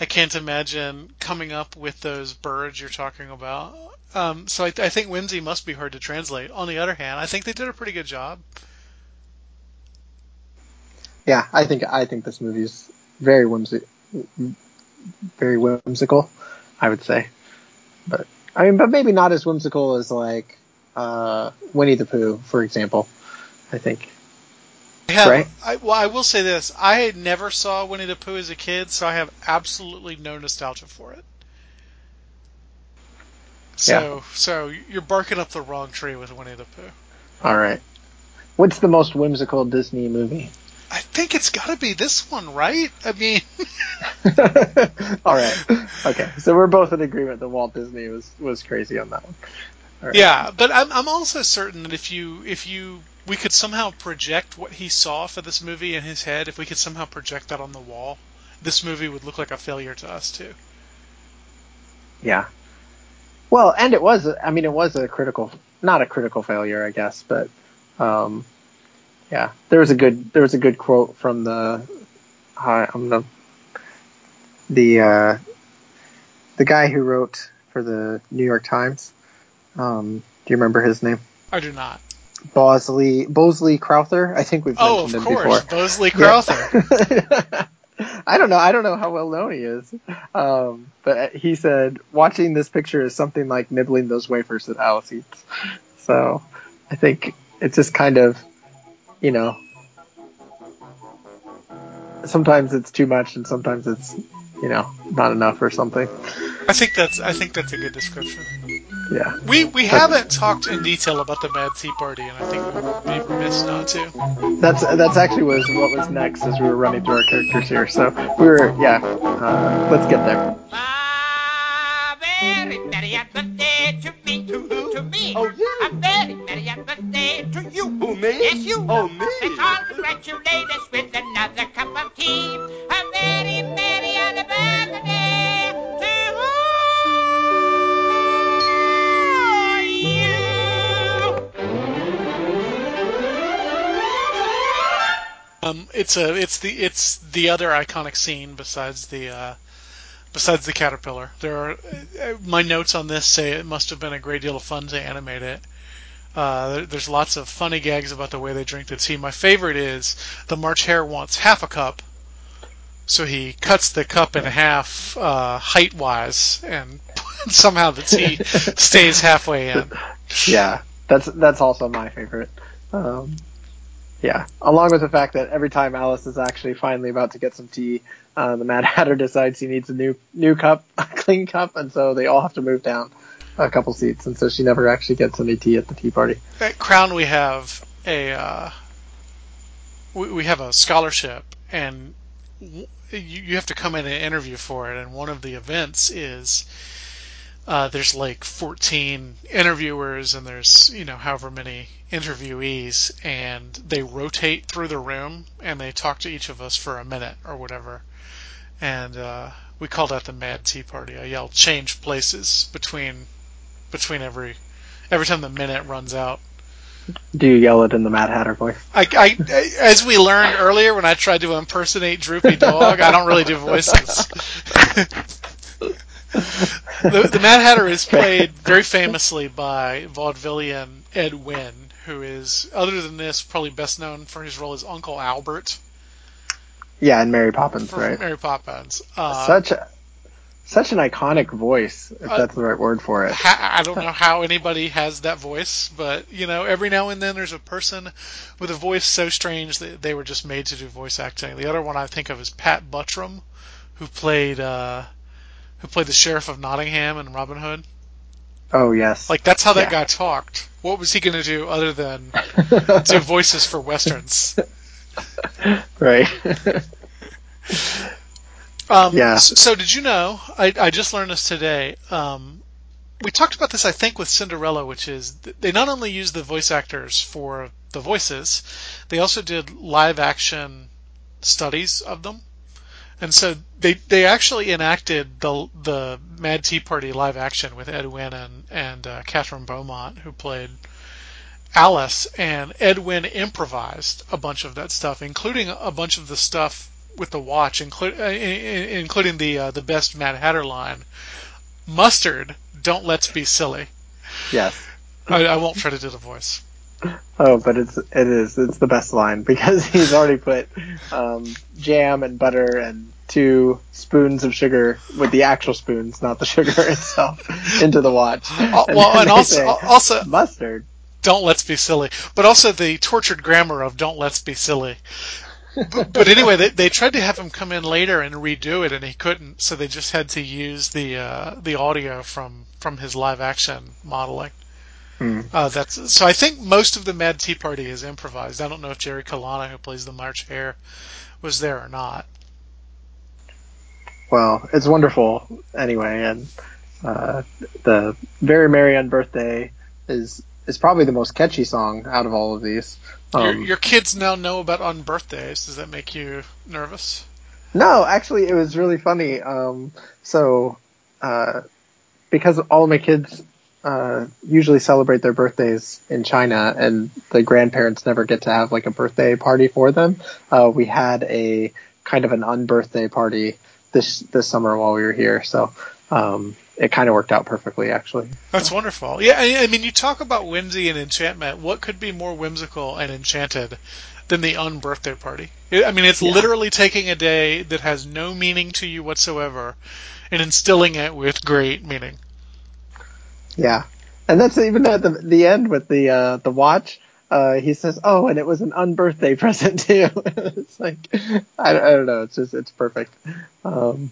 I can't imagine coming up with those birds you're talking about. Um, so I, I think whimsy must be hard to translate. On the other hand, I think they did a pretty good job. yeah, I think I think this movie's very whimsy, very whimsical. I would say, but I mean, but maybe not as whimsical as like uh, Winnie the Pooh, for example. I think. Right. I, well, I will say this: I never saw Winnie the Pooh as a kid, so I have absolutely no nostalgia for it. So, so you're barking up the wrong tree with Winnie the Pooh. All right. What's the most whimsical Disney movie? I think it's got to be this one, right? I mean, All right. Okay. So we're both in agreement that Walt Disney was was crazy on that one. All right. yeah, but I'm I'm also certain that if you if you we could somehow project what he saw for this movie in his head, if we could somehow project that on the wall, this movie would look like a failure to us too. Yeah. Well, and it was, I mean, it was a critical, not a critical failure, I guess, but, um, yeah, there was a good, there was a good quote from the, uh, I'm the, the, uh, the guy who wrote for the New York Times. Um, do you remember his name? I do not. Bosley, Bosley Crowther? I think we've Oh, mentioned of him course, before. Bosley Yeah. I don't know. I don't know how well known he is. Um, but he said, watching this picture is something like nibbling those wafers that Alice eats. So I think it's just kind of, you know, sometimes it's too much and sometimes it's, you know, not enough or something. I think that's I think that's a good description. Yeah. We we haven't talked in detail about the Mad Tea Party, and I think we would be remiss not to. That's that's actually was what was next as we were running through our characters here. So we were yeah. Uh, let's get there. A very merry birthday to me, to, to me. Oh, yeah. A very merry birthday to you. Who, me? Yes, you. Oh, me? Let's all congratulate us with another cup of tea. A very merry Um, it's a it's the it's the other iconic scene besides the uh, besides the caterpillar. There are uh, my notes on this say it must have been a great deal of fun to animate it. Uh, there's lots of funny gags about the way they drink the tea. My favorite is the March Hare wants half a cup, so he cuts the cup in half uh, height wise, and somehow the tea stays halfway in. Yeah, that's that's also my favorite. Um, yeah, along with the fact that every time Alice is actually finally about to get some tea, uh, the Mad Hatter decides he needs a new new cup, a clean cup, and so they all have to move down a couple seats, and so she never actually gets any tea at the tea party. At Crown, we have a uh, we, we have a scholarship, and you, you have to come in and interview for it. And one of the events is uh, there's like 14 interviewers, and there's you know however many interviewees, and they rotate through the room, and they talk to each of us for a minute or whatever. And uh, we call that the Mad Tea Party. I yell change places between between every every time the minute runs out. Do you yell it in the Mad Hatter voice? I, I, as we learned earlier when I tried to impersonate Droopy Dog, I don't really do voices. the, the Mad Hatter is played very famously by vaudevillian Ed Wynn, who is, other than this, probably best known for his role as Uncle Albert Yeah, and Mary Poppins, from right? Mary Poppins. Uh, Such a such an iconic voice, if Uh, that's the right word for it. ha- I don't know how anybody has that voice, but you know, every now and then there's a person with a voice so strange that they were just made to do voice acting. The other one I think of is Pat Buttram, who played uh, who played the sheriff of Nottingham in Robin Hood. Oh yes. Like that's how that Yeah. guy talked. What was he going to do other than do voices for westerns? right. Um, Yeah. s- So, did you know? I, I just learned this today. Um, we talked about this, I think, with Cinderella, which is they not only used the voice actors for the voices, they also did live action studies of them. And so they they actually enacted the the Mad Tea Party live action with Ed Wynn and and uh, Kathryn Beaumont, who played Alice, and Ed Wynn improvised a bunch of that stuff, including a bunch of the stuff with the watch, inclu- uh, including the uh, the best Mad Hatter line. Mustard, don't let's be silly. yes. I, I won't try to do the voice. Oh, but it's it is it's the best line because he's already put um, jam and butter and two spoons of sugar with the actual spoons, not the sugar itself, into the watch. Uh, And well, and also say, also mustard. don't let's be silly, but also the tortured grammar of don't let's be silly. but, but anyway, they, they tried to have him come in later and redo it, and he couldn't, so they just had to use the uh, the audio from from his live action modeling. Hmm. Uh, that's so. I think most of the Mad Tea Party is improvised. I don't know if Jerry Colonna, who plays the March Hare, was there or not. Well, it's wonderful anyway, and uh, the "Very Merry Unbirthday" is is probably the most catchy song out of all of these. your, Um, your kids now know about unbirthdays. Does that make you nervous? No, actually, it was really funny. Um, so, uh, because all my kids uh, usually celebrate their birthdays in China, and the grandparents never get to have like a birthday party for them, uh, we had a kind of an unbirthday party this this summer while we were here. So, um, it kind of worked out perfectly, actually. That's wonderful. Yeah, I, I mean, you talk about whimsy and enchantment. What could be more whimsical and enchanted than the unbirthday party? I I mean, it's Yeah. literally taking a day that has no meaning to you whatsoever and instilling it with great meaning. Yeah, and that's even at the the end with the uh, the watch. Uh, he says, "Oh, and it was an unbirthday present too." it's like I, I don't know. It's just it's perfect. Um,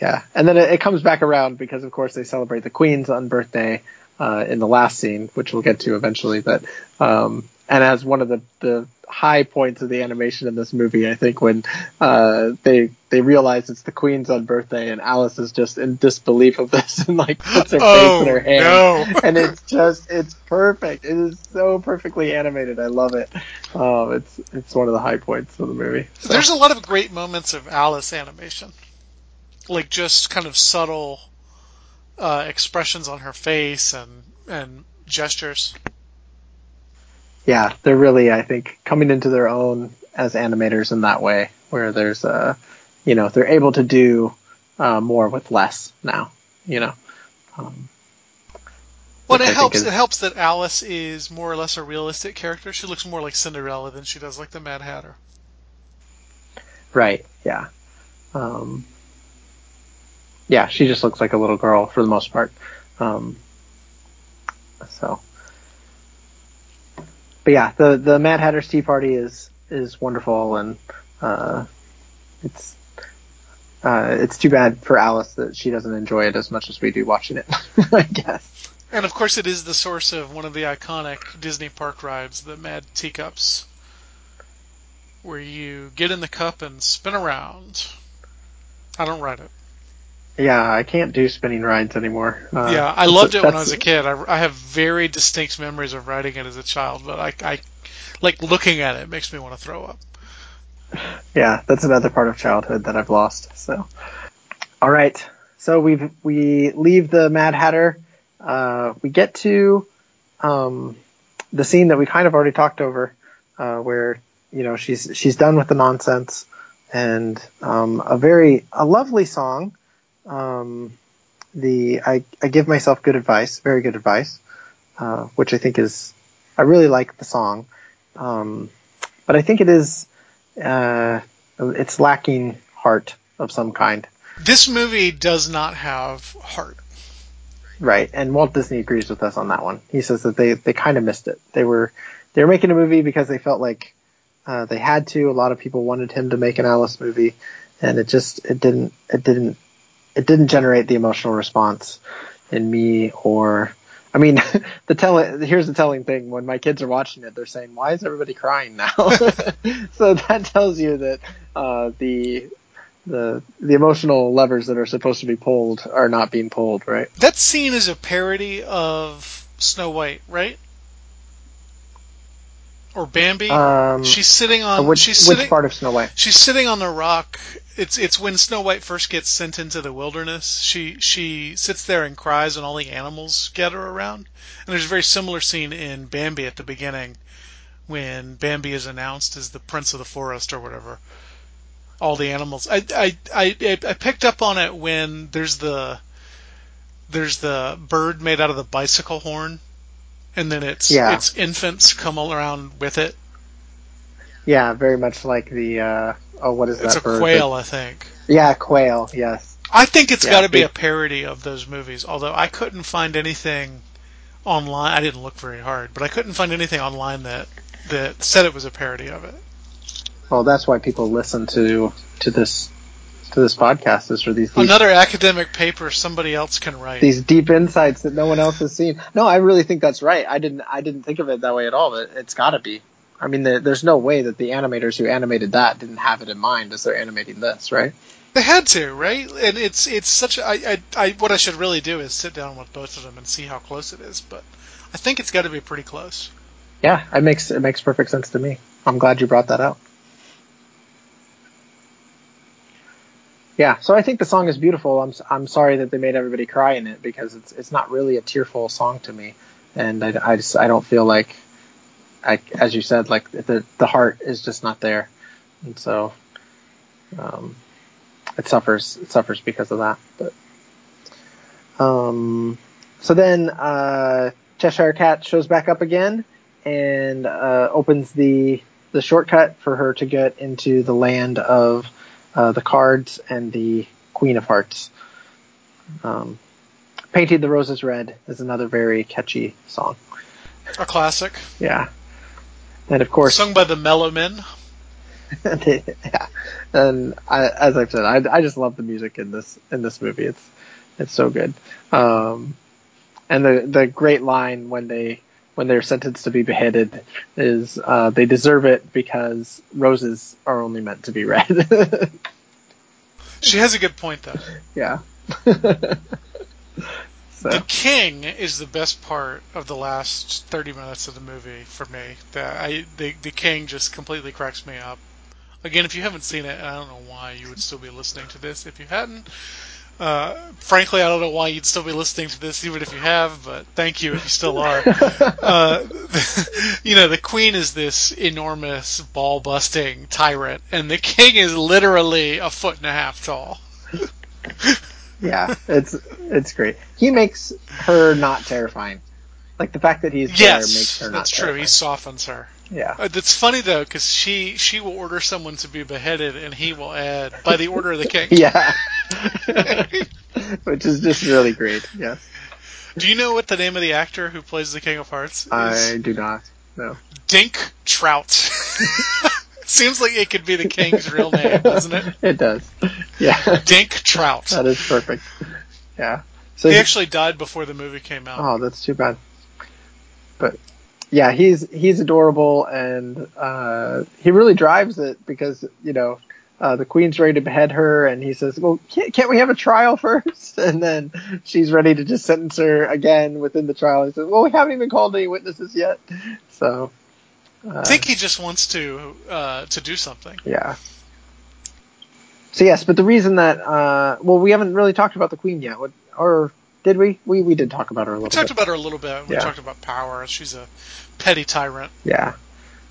yeah, and then it, it comes back around because of course they celebrate the Queen's unbirthday uh, in the last scene, which we'll get to eventually. But um, and as one of the the high points of the animation in this movie, I think when uh, they they realize it's the Queen's unbirthday and Alice is just in disbelief of this and like puts her Oh, face in her hand, no. and it's just it's perfect. It is so perfectly animated. I love it. Um, it's it's one of the high points of the movie. So, There's a lot of great moments of Alice animation, like just kind of subtle uh, expressions on her face and and gestures. Yeah, they're really I think coming into their own as animators in that way, where there's uh, you know, they're able to do uh, more with less now. You know. Um, Well, it I helps. is- It helps that Alice is more or less a realistic character. She looks more like Cinderella than she does like the Mad Hatter. Right. Yeah. Um, yeah, she just looks like a little girl for the most part. Um, so, but yeah, the the Mad Hatter's Tea Party is is wonderful, and uh, it's uh, it's too bad for Alice that she doesn't enjoy it as much as we do watching it. I guess. And of course, it is the source of one of the iconic Disney park rides, the Mad Teacups, where you get in the cup and spin around. I don't ride it. Yeah, I can't do spinning rides anymore. Uh, yeah, I loved it when I was a kid. I, I have very distinct memories of riding it as a child, but I, I like looking at it makes me want to throw up. yeah, that's another part of childhood that I've lost. So, all right. So we we leave the Mad Hatter. Uh, we get to um, the scene that we kind of already talked over, uh, where you know she's she's done with the nonsense, and um, a very a lovely song. Um, the I, I give myself good advice, very good advice, uh, which I think is I really like the song, um, but I think it is uh, it's lacking heart of some kind. This movie does not have heart. Right, and Walt Disney agrees with us on that one. He says that they, they kind of missed it. They were they were making a movie because they felt like uh, they had to. A lot of people wanted him to make an Alice movie, and it just it didn't it didn't it didn't generate the emotional response in me or I mean the tell here's the telling thing. When my kids are watching it they're saying why is everybody crying now? So that tells you that uh, the the the emotional levers that are supposed to be pulled are not being pulled right? That scene is a parody of Snow White, right? Or Bambi. Um, she's sitting on. which she's which sitting. part of Snow White? She's sitting on the rock. It's it's when Snow White first gets sent into the wilderness. She she sits there and cries, and all the animals gather around. And there's a very similar scene in Bambi at the beginning, when Bambi is announced as the prince of the forest or whatever. All the animals. I I I, I picked up on it when there's the there's the bird made out of the bicycle horn, and then its Yeah. its infants come all around with it. Yeah, very much like the uh, oh, what is It's that It's a bird? quail, I think. Yeah, quail. Yes. I think it's Yeah, got to be a parody of those movies. Although I couldn't find anything online. I didn't look very hard, but I couldn't find anything online that that said it was a parody of it. Well, that's why people listen to to this to this podcast is for these deep, Another academic paper somebody else can write. these deep insights that no one else has seen. No, I really think that's right. I didn't I didn't think of it that way at all. But it's got to be. I mean, there, there's no way that the animators who animated that didn't have it in mind as they're animating this, right? They had to, right? And it's it's such. A, I, I I what I should really do is sit down with both of them and see how close it is. But I think it's got to be pretty close. Yeah, it makes it makes perfect sense to me. I'm glad you brought that out. Yeah, so I think the song is beautiful. I'm I'm sorry that they made everybody cry in it because it's it's not really a tearful song to me, and I, I just I don't feel like, I as you said like the the heart is just not there, and so, um, it suffers it suffers because of that. But, um, so then uh, Cheshire Cat shows back up again and uh, opens the the shortcut for her to get into the land of uh, the cards and the Queen of Hearts. Um, Painting the Roses Red is another very catchy song. A classic, Yeah, and of course, sung by the Mellomen. yeah. And I, as I've said, I, I just love the music in this in this movie. It's it's so good. Um, and the the great line when they when they're sentenced to be beheaded is uh, they deserve it because roses are only meant to be red. She has a good point though. yeah. so The king is the best part of the last 30 minutes of the movie for me. That I the, the king just completely cracks me up. Again, if you haven't seen it, and I don't know why you would still be listening to this if you hadn't. Uh, frankly, I don't know why you'd still be listening to this, even if you have. But thank you if you still are. uh, you know, the queen is this enormous ball-busting tyrant, and the king is literally a foot and a half tall. yeah, it's it's great. He makes her not terrifying. Like the fact that he's there makes her not that's true. He softens her. Yeah. Uh, That's funny though, because she she will order someone to be beheaded, and he will add by the order of the king. Yeah. Which is just really great. Yes. Do you know what the name of the actor who plays the King of Hearts is? I do not. No. Dink Trout. Seems like it could be the king's real name, doesn't it? It does. Yeah. Dink Trout. that is perfect. Yeah. So He he- actually died before the movie came out. Oh, that's too bad. But yeah, he's he's adorable, and uh, he really drives it because you know uh, the queen's ready to behead her, and he says, "Well, can't, can't we have a trial first? And then she's ready to just sentence her again within the trial. He says, "Well, we haven't even called any witnesses yet." So uh, I think he just wants to uh, to do something. yeah. So yes, but the reason that uh, well, we haven't really talked about the queen yet, what, or did we? We we did talk about her a little. Bit. We talked bit. about her a little bit. We Yeah. talked about power. She's a petty tyrant. Yeah,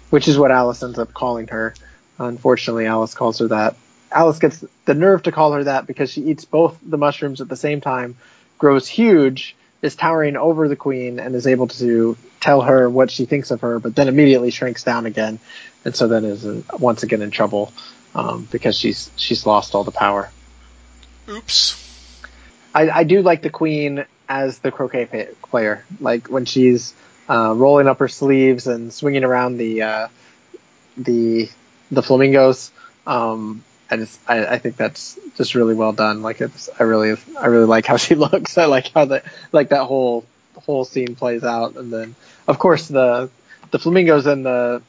which is what Alice ends up calling her. Unfortunately, Alice calls her that. Alice gets the nerve to call her that because she eats both the mushrooms at the same time, grows huge, is towering over the queen, and is able to tell her what she thinks of her, but then immediately shrinks down again, and so then is uh, once again in trouble um, because she's she's lost all the power. Oops. I, I do like the queen as the croquet pa- player. Like when she's uh, rolling up her sleeves and swinging around the uh, the the flamingos. Um, I just I, I think that's just really well done. Like it's I really I really like how she looks. I like how the like that whole whole scene plays out. And then of course the the flamingos and the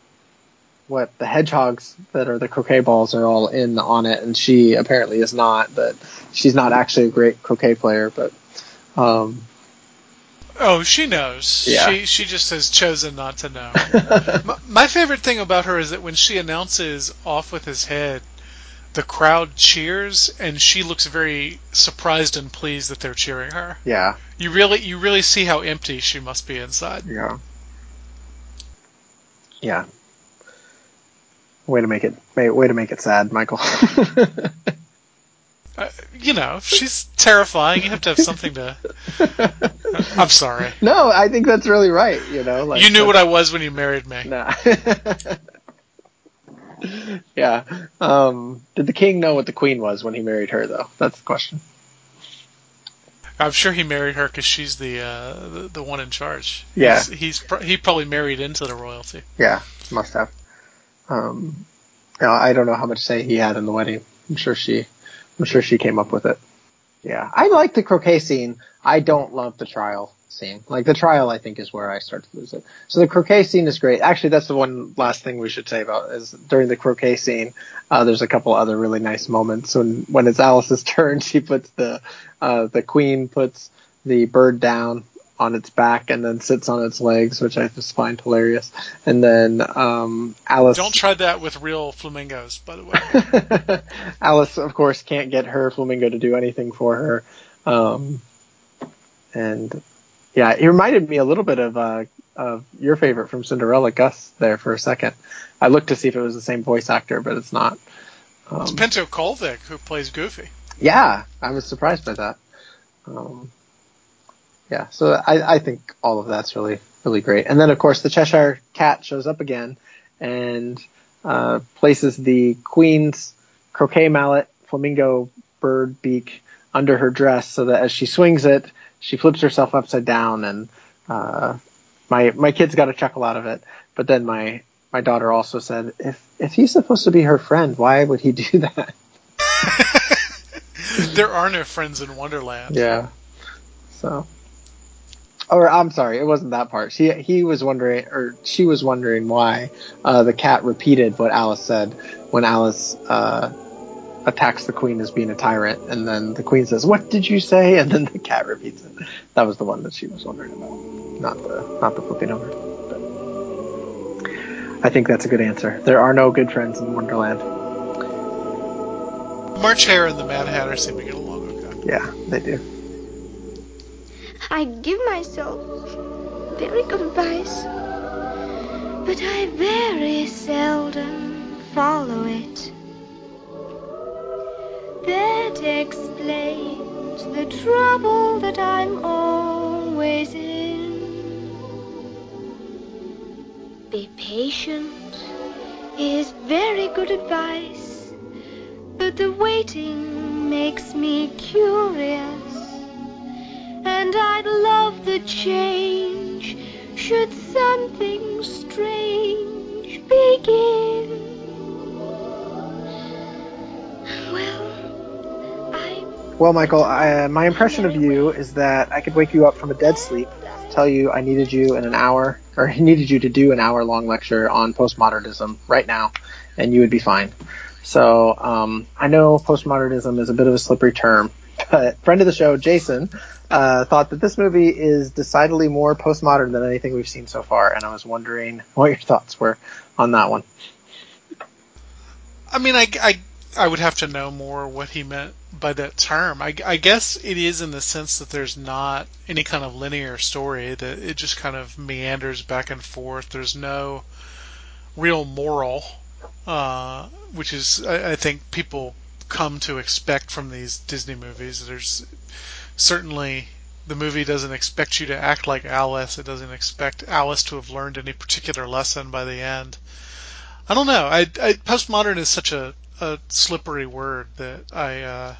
what the hedgehogs that are the croquet balls are all in on it, and she apparently is not. But she's not actually a great croquet player. But um, Oh, she knows. Yeah. She she just has chosen not to know. my, my favorite thing about her is that when she announces off with his head, the crowd cheers, and she looks very surprised and pleased that they're cheering her. yeah, You really you really see how empty she must be inside. yeah, yeah. Way to make it way, to make it sad, Michael. Uh, you know, she's terrifying. You have to have something to. I'm sorry. no, I think that's really right. You know, like You knew what I was when you married me. Nah. yeah. Um, did the king know what the queen was when he married her, though? That's the question. I'm sure he married her because she's the, uh, the the one in charge. Yeah. He's, he's pr- he probably married into the royalty. Yeah, must have. Um, I don't know how much say he had in the wedding. I'm sure she, I'm sure she came up with it. Yeah, I like the croquet scene. I don't love the trial scene. Like the trial, I think is where I start to lose it. So the croquet scene is great. Actually, that's the one last thing we should say about is during the croquet scene. Uh, there's a couple other really nice moments when when it's Alice's turn. She puts the uh, the queen puts the bird down on its back and then sits on its legs, which I just find hilarious. And then um, Alice Don't try that with real flamingos, by the way. Alice, of course, can't get her flamingo to do anything for her. Um, and yeah, it reminded me a little bit of uh, of your favorite from Cinderella, Gus. There for a second, I looked to see if it was the same voice actor, but it's not. It's Um, Pinto Colvig who plays Goofy. yeah, I was surprised by that. Um, yeah, so I, I think all of that's really really great. And then of course the Cheshire Cat shows up again and uh, places the Queen's croquet mallet flamingo bird beak under her dress so that as she swings it, she flips herself upside down. And uh, my my kids got a chuckle out of it. But then my my daughter also said, if if he's supposed to be her friend, why would he do that? there are no friends in Wonderland. Yeah. So. Or I'm sorry, it wasn't that part. She he was wondering, or she was wondering why uh, the cat repeated what Alice said when Alice uh, attacks the queen as being a tyrant, and then the queen says, "What did you say?" And then the cat repeats it. That was the one that she was wondering about, not the not the flipping over. But I think that's a good answer. There are no good friends in Wonderland. March Hare and the Mad Hatter seem to get along okay. Yeah, they do. I give myself very good advice, but I very seldom follow it. That explains the trouble that I'm always in. Be patient is very good advice, but the waiting makes me curious. And I'd love the change should something strange begin. Well, I Well, Michael, I, my impression of you is that I could wake you up from a dead sleep, tell you I needed you in an hour, or I needed you to do an hour long lecture on postmodernism right now, and you would be fine. So um, I know postmodernism is a bit of a slippery term, but friend of the show, Jason, uh, thought that this movie is decidedly more postmodern than anything we've seen so far, and I was wondering what your thoughts were on that one. I mean, I, I, I would have to know more what he meant by that term. I, I guess it is in the sense that there's not any kind of linear story, that it just kind of meanders back and forth. There's no real moral, uh, which is, I, I think, people come to expect from these Disney movies. There's certainly the movie doesn't expect you to act like Alice. It doesn't expect Alice to have learned any particular lesson by the end. I don't know. I, I postmodern is such a, a slippery word that I uh,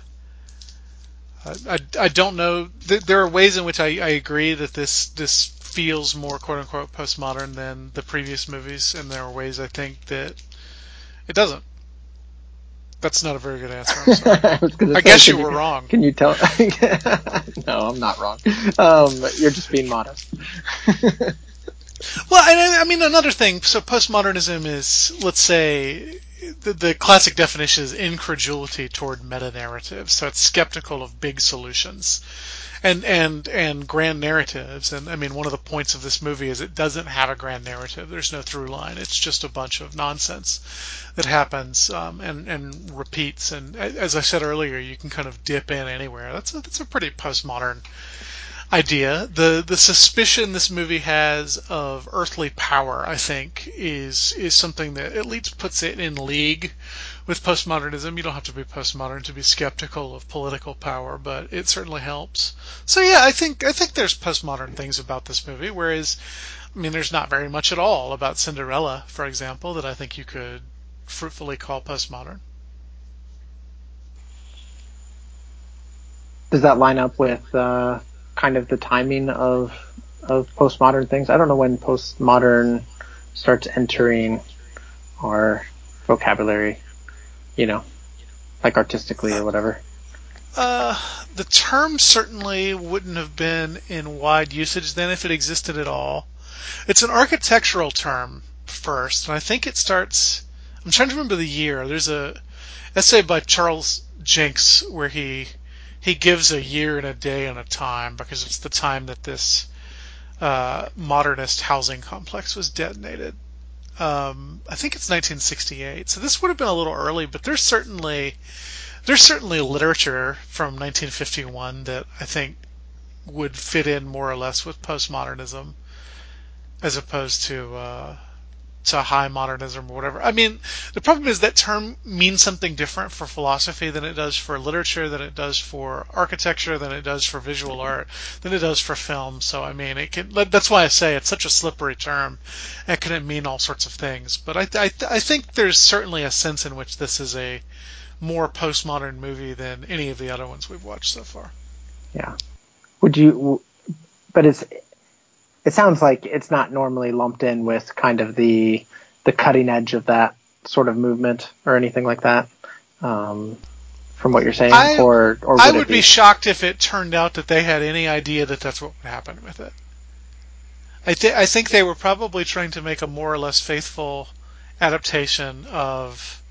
I, I, don't know. There are ways in which I, I agree that this this feels more quote unquote postmodern than the previous movies, and there are ways I think that it doesn't. That's not a very good answer. I'm sorry. I, I guess you were wrong. Can you tell? no, I'm not wrong. Um, you're just being modest. Well, I I mean another thing. So postmodernism is, let's say, the, the classic definition is incredulity toward meta narratives. So it's skeptical of big solutions, and and and grand narratives. And I mean, one of the points of this movie is it doesn't have a grand narrative. There's no through line. It's just a bunch of nonsense that happens um, and and repeats. And as I said earlier, you can kind of dip in anywhere. That's a, that's a pretty postmodern idea. The the suspicion this movie has of earthly power, I think, is is something that at least puts it in league with postmodernism. You don't have to be postmodern to be skeptical of political power, but it certainly helps. So yeah, I think I think there's postmodern things about this movie, whereas I mean there's not very much at all about Cinderella, for example, that I think you could fruitfully call postmodern. Does that line up with uh, kind of the timing of of postmodern things? I don't know when postmodern starts entering our vocabulary. You know, like artistically or whatever. Uh, the term certainly wouldn't have been in wide usage then if it existed at all. It's an architectural term first, and I think it starts. I'm trying to remember the year. There's a essay by Charles Jencks where he he gives a year and a day and a time because it's the time that this uh, modernist housing complex was detonated. Um, I think it's 1968, so this would have been a little early, but there's certainly there's certainly literature from 1951 that I think would fit in more or less with postmodernism, as opposed to uh, to high modernism or whatever. I mean, the problem is that term means something different for philosophy than it does for literature, than it does for architecture, than it does for visual art, than it does for film. So I mean, it can. That's why I say it's such a slippery term. It can mean all sorts of things. But I I, I think there's certainly a sense in which this is a more postmodern movie than any of the other ones we've watched so far. Yeah. Would you? But it's. It sounds like it's not normally lumped in with kind of the the cutting edge of that sort of movement or anything like that. Um, from what you're saying, I- or or would I would be shocked if it turned out that they had any idea that that's what would happen with it. I, th- I think they were probably trying to make a more or less faithful adaptation of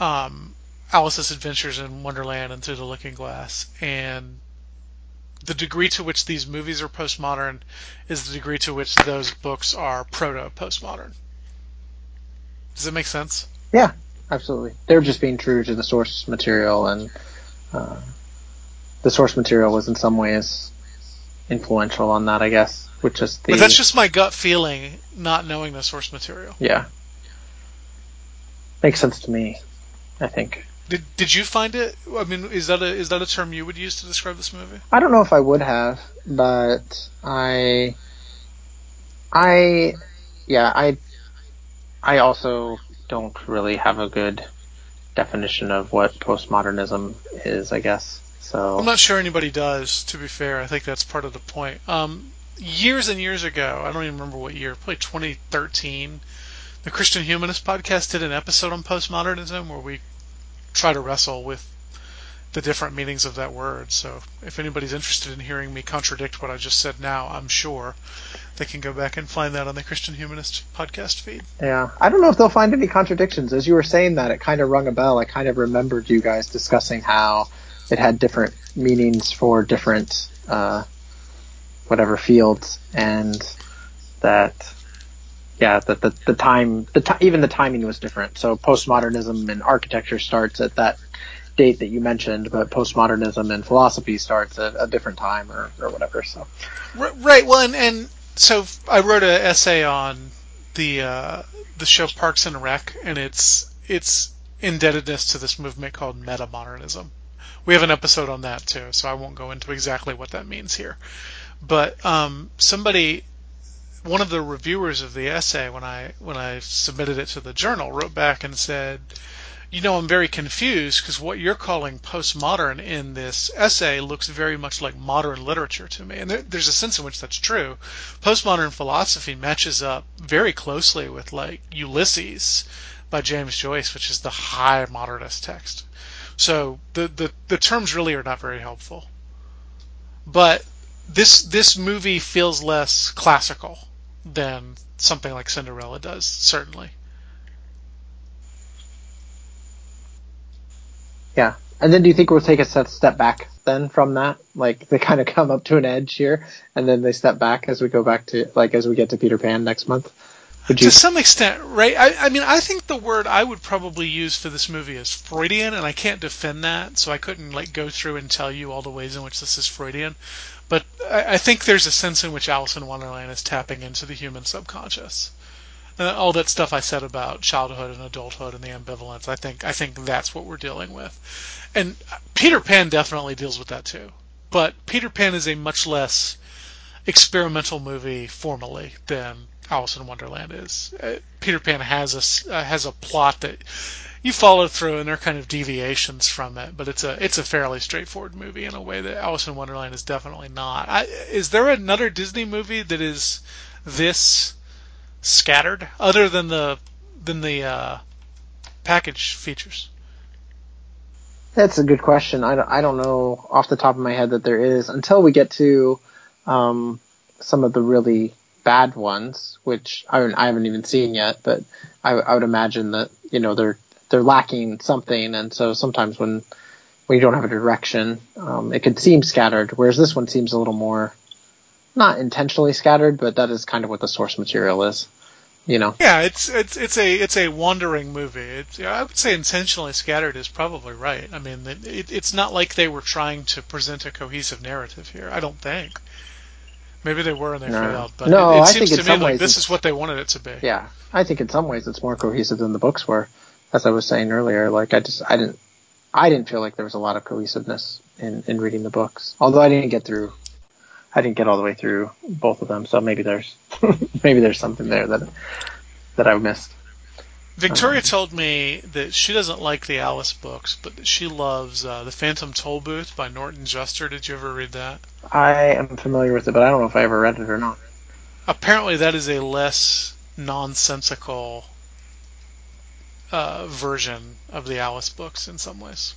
um, Alice's Adventures in Wonderland and Through the Looking Glass, and the degree to which these movies are postmodern is the degree to which those books are proto postmodern. Does that make sense? Yeah, absolutely. They're just being true to the source material, and uh, the source material was in some ways influential on that, I guess. Which is the But that's just my gut feeling, not knowing the source material. yeah makes sense to me. I think. Did Did you find it? I mean, is that a is that a term you would use to describe this movie? I don't know if I would have, but I I yeah, I I also don't really have a good definition of what postmodernism is. I guess so. I'm not sure anybody does. To be fair, I think that's part of the point. Um, years and years ago, I don't even remember what year, probably 2013, the Christian Humanist podcast did an episode on postmodernism where we try to wrestle with the different meanings of that word. So if anybody's interested in hearing me contradict what I just said now, I'm sure they can go back and find that on the Christian Humanist podcast feed. Yeah, I don't know if they'll find any contradictions. As you were saying that, it kind of rung a bell. I kind of remembered you guys discussing how it had different meanings for different uh, whatever fields, and that yeah, the, the time the ti even the timing was different. So postmodernism in architecture starts at that date that you mentioned, but postmodernism in philosophy starts at a different time or, or whatever. So right. Well, and, and so I wrote an essay on the uh, the show Parks and Rec, and its its indebtedness to this movement called metamodernism. We have an episode on that too, so I won't go into exactly what that means here. But um, somebody, one of the reviewers of the essay, when I when I submitted it to the journal, wrote back and said, you know, I'm very confused because what you're calling postmodern in this essay looks very much like modern literature to me. And there, there's a sense in which that's true. Postmodern philosophy matches up very closely with like Ulysses by James Joyce, which is the high modernist text. So the, the, the terms really are not very helpful. But this this movie feels less classical than something like Cinderella does, certainly. Yeah. And then do you think we'll take a step back then from that? Like they kind of come up to an edge here and then they step back as we go back to like as we get to Peter Pan next month? Would you... To some extent, right? I, I mean, I think the word I would probably use for this movie is Freudian, and I can't defend that, so I couldn't like go through and tell you all the ways in which this is Freudian. But I, I think there's a sense in which Alice in Wonderland is tapping into the human subconscious. Uh, all that stuff I said about childhood and adulthood and the ambivalence, I think I think that's what we're dealing with. And Peter Pan definitely deals with that too. But Peter Pan is a much less experimental movie formally than Alice in Wonderland is. Uh, Peter Pan has a uh, has a plot that you follow through, and they're kind of deviations from it. But it's a it's a fairly straightforward movie in a way that Alice in Wonderland is definitely not. I, is there another Disney movie that is this scattered, other than the than the uh, package features? That's a good question. I don't, I don't know off the top of my head that there is until we get to um, some of the really bad ones, which I, I haven't even seen yet. But I, I would imagine that you know they're they're lacking something, and so sometimes when when you don't have a direction, um, it could seem scattered. Whereas this one seems a little more not intentionally scattered, but that is kind of what the source material is. You know. Yeah, it's it's it's a it's a wandering movie. It's, I would say intentionally scattered is probably right. I mean, it, it's not like they were trying to present a cohesive narrative here. I don't think. Maybe they were and they No. failed, but No, it, it I seems think in to me like this is what they wanted it to be. Yeah, I think in some ways it's more cohesive than the books were. As I was saying earlier, like I just I didn't I didn't feel like there was a lot of cohesiveness in in reading the books. Although I didn't get through I didn't get all the way through both of them, so maybe there's maybe there's something there that that I've missed. Victoria told me that she doesn't like the Alice books, but that she loves uh, The Phantom Tollbooth by Norton Juster. Did you ever read that? I am familiar with it, but I don't know if I ever read it or not. Apparently, that is a less nonsensical uh, version of the Alice books in some ways.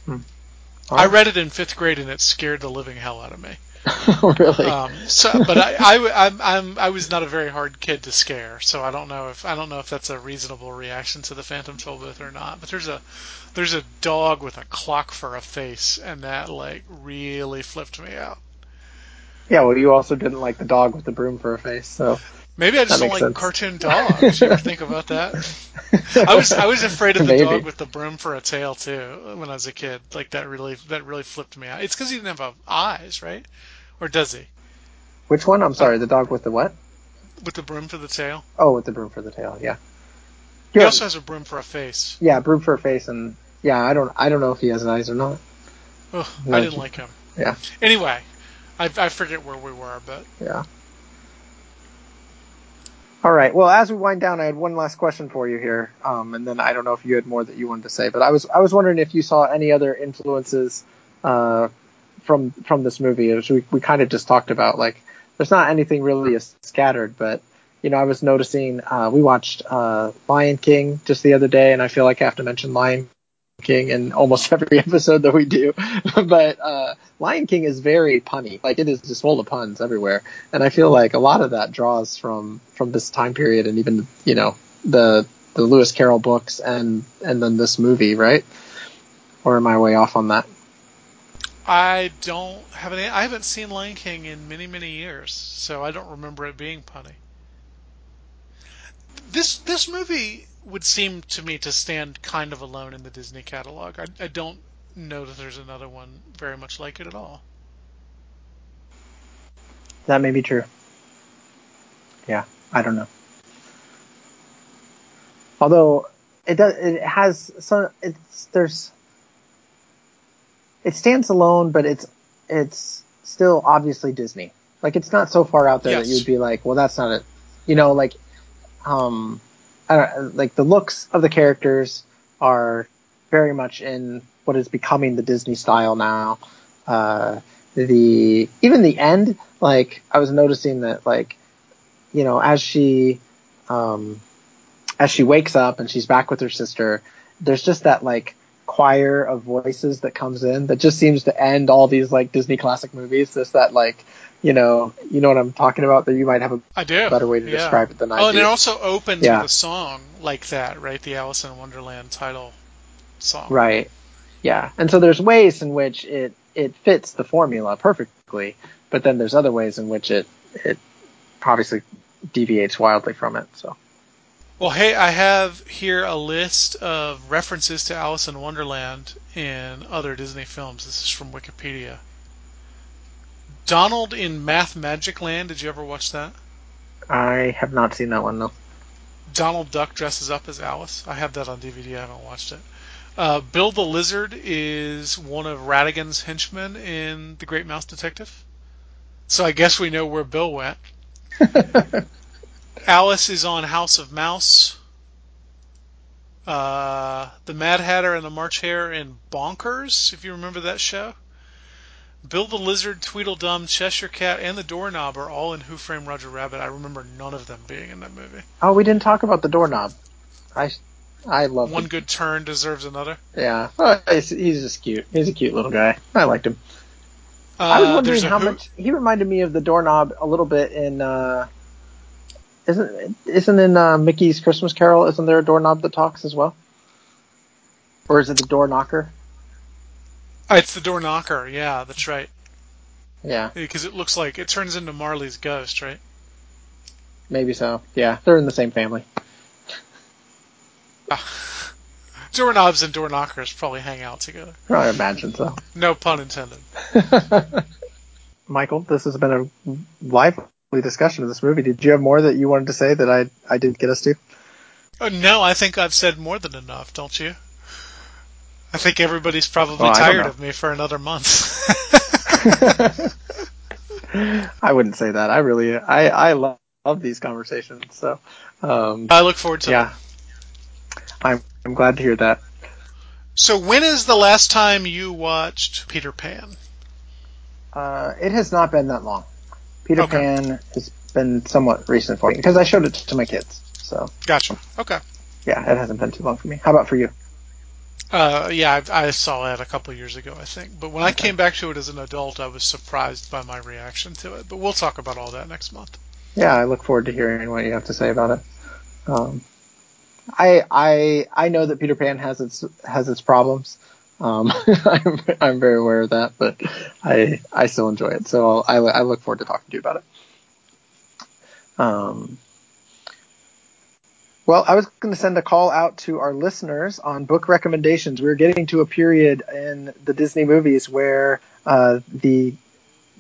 I read it in fifth grade and it scared the living hell out of me. really? Um, so, but I, I, I'm, I'm, I was not a very hard kid to scare, so I don't know if I don't know if that's a reasonable reaction to the Phantom Tollbooth or not. But there's a there's a dog with a clock for a face, and that like really flipped me out. yeah, well, you also didn't like the dog with the broom for a face, so Maybe I just don't like sense. cartoon dogs. You ever think about that? I was I was afraid of the Maybe. dog with the broom for a tail too when I was a kid. Like that really that really flipped me out. It's because he didn't have uh, eyes, right? Or does he? Which one? I'm sorry, the dog with the what? With the broom for the tail. Oh, with the broom for the tail. Yeah. He Yeah. also has a broom for a face. Yeah, broom for a face, and yeah, I don't I don't know if he has eyes or not. Ugh, I didn't like him. Yeah. Anyway, I, I forget where we were, but Yeah. All right. Well, as we wind down, I had one last question for you here, um, and then I don't know if you had more that you wanted to say, but I was I was wondering if you saw any other influences uh, from from this movie. As we we kind of just talked about, like there's not anything really scattered, but you know, I was noticing uh, we watched uh, Lion King just the other day, and I feel like I have to mention Lion King in almost every episode that we do. but uh, Lion King is very punny. Like it is just full of puns everywhere, and I feel like a lot of that draws from from this time period, and even you know the the Lewis Carroll books, and and then this movie, right? Or am I way off on that? I don't have any. I haven't seen Lion King in many many years, so I don't remember it being punny. This this movie would seem to me to stand kind of alone in the Disney catalog. I, I don't know that there's another one very much like it at all. That may be true. Yeah, I don't know. Although it does, it has some. It's there's. It stands alone, but it's it's still obviously Disney. Like it's not so far out there Yes. that you'd be like, well, that's not it. You know, like, um, Don't, like the looks of the characters are very much in what is becoming the Disney style now. Uh, the even the end, like I was noticing that, like, you know, as she, um, as she wakes up and she's back with her sister, there's just that like choir of voices that comes in that just seems to end all these like Disney classic movies. Just that like, you know, you know what I'm talking about. That you might have a I do. better way to yeah. describe it than I Oh, and do. it also opens Yeah. with a song like that, right? The Alice in Wonderland title song. Right. Yeah. And so there's ways in which it it fits the formula perfectly, but then there's other ways in which it it obviously deviates wildly from it. So Well, hey, I have here a list of references to Alice in Wonderland in other Disney films. This is from Wikipedia. Donald in Mathmagic Land. Did you ever watch that? I have not seen that one though. Donald Duck dresses up as Alice. I have that on DVD. I haven't watched it. Uh, Bill the Lizard is one of Ratigan's henchmen in The Great Mouse Detective. So I guess we know where Bill went. Alice is on House of Mouse. Uh, the Mad Hatter and the March Hare in Bonkers, if you remember that show. Bill the Lizard, Tweedledum, Cheshire Cat, and the Doorknob are all in Who Framed Roger Rabbit. I remember none of them being in that movie. Oh, we didn't talk about the doorknob. I I love One good turn deserves another. Yeah, oh, he's, he's just cute. He's a cute little guy. I liked him. I was Uh, wondering how Who- much he reminded me of the doorknob a little bit in. uh Isn't isn't in uh, Mickey's Christmas Carol? Isn't there a doorknob that talks as well? Or is it the door knocker? Oh, it's the door knocker. Yeah, that's right. Yeah, Because it looks like it turns into Marley's ghost, right? maybe so. Yeah, they're in the same family. Ah. Doorknobs and door knockers probably hang out together. I imagine so. No pun intended. Michael, this has been a lively discussion of this movie. Did you have more that you wanted to say that I I didn't get us to? Oh, no, I think I've said more than enough, don't you? I think everybody's probably Oh, tired of me for another month. I wouldn't say that. I really I I love, love these conversations. So um, I look forward to yeah, I'm I'm glad to hear that. So when is the last time you watched Peter Pan? Uh, it has not been that long. Peter Okay. Pan has been somewhat recent for me because I showed it to my kids. So Gotcha. Okay. yeah, it hasn't been too long for me. How about for you? Uh, yeah, I, I saw that a couple years ago, I think. But when I came back to it as an adult, I was surprised by my reaction to it. But we'll talk about all that next month. Yeah, I look forward to hearing what you have to say about it. Um, I I I know that Peter Pan has its has its problems. Um, I'm I'm very aware of that, but I I still enjoy it. So I I look forward to talking to you about it. Um, well, I was going to send a call out to our listeners on book recommendations. We're getting to a period in the Disney movies where uh, the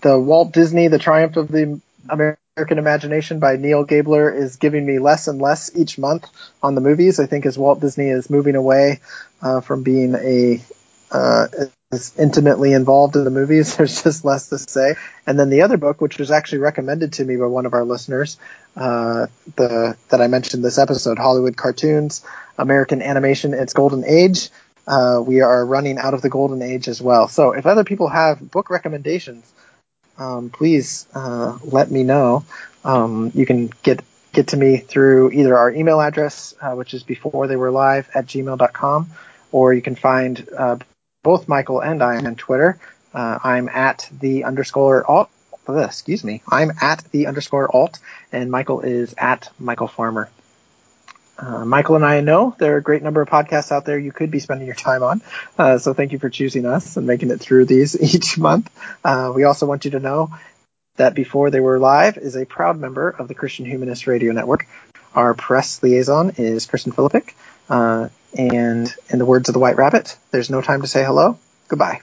the Walt Disney, The Triumph of the American Imagination by Neil Gabler is giving me less and less each month on the movies. I think as Walt Disney is moving away uh, from being a uh, as intimately involved in the movies. There's just less to say. And then the other book, which was actually recommended to me by one of our listeners, uh, the that I mentioned this episode, Hollywood Cartoons, American Animation, Its Golden Age. Uh, we are running out of the golden age as well. So if other people have book recommendations, um, please uh, let me know. Um, you can get get to me through either our email address, uh, which is before they were live at gmail.com, or you can find uh, both Michael and I on Twitter. Uh, I'm at the underscore alt. Excuse me. I'm at the underscore alt, and Michael is at Michael Farmer. Uh, Michael and I know there are a great number of podcasts out there you could be spending your time on. Uh, so thank you for choosing us and making it through these each month. Uh, we also want you to know that Before They Were Live is a proud member of the Christian Humanist Radio Network. Our press liaison is Kristen Philippic. Uh, and in the words of the White Rabbit, there's no time to say hello. Goodbye.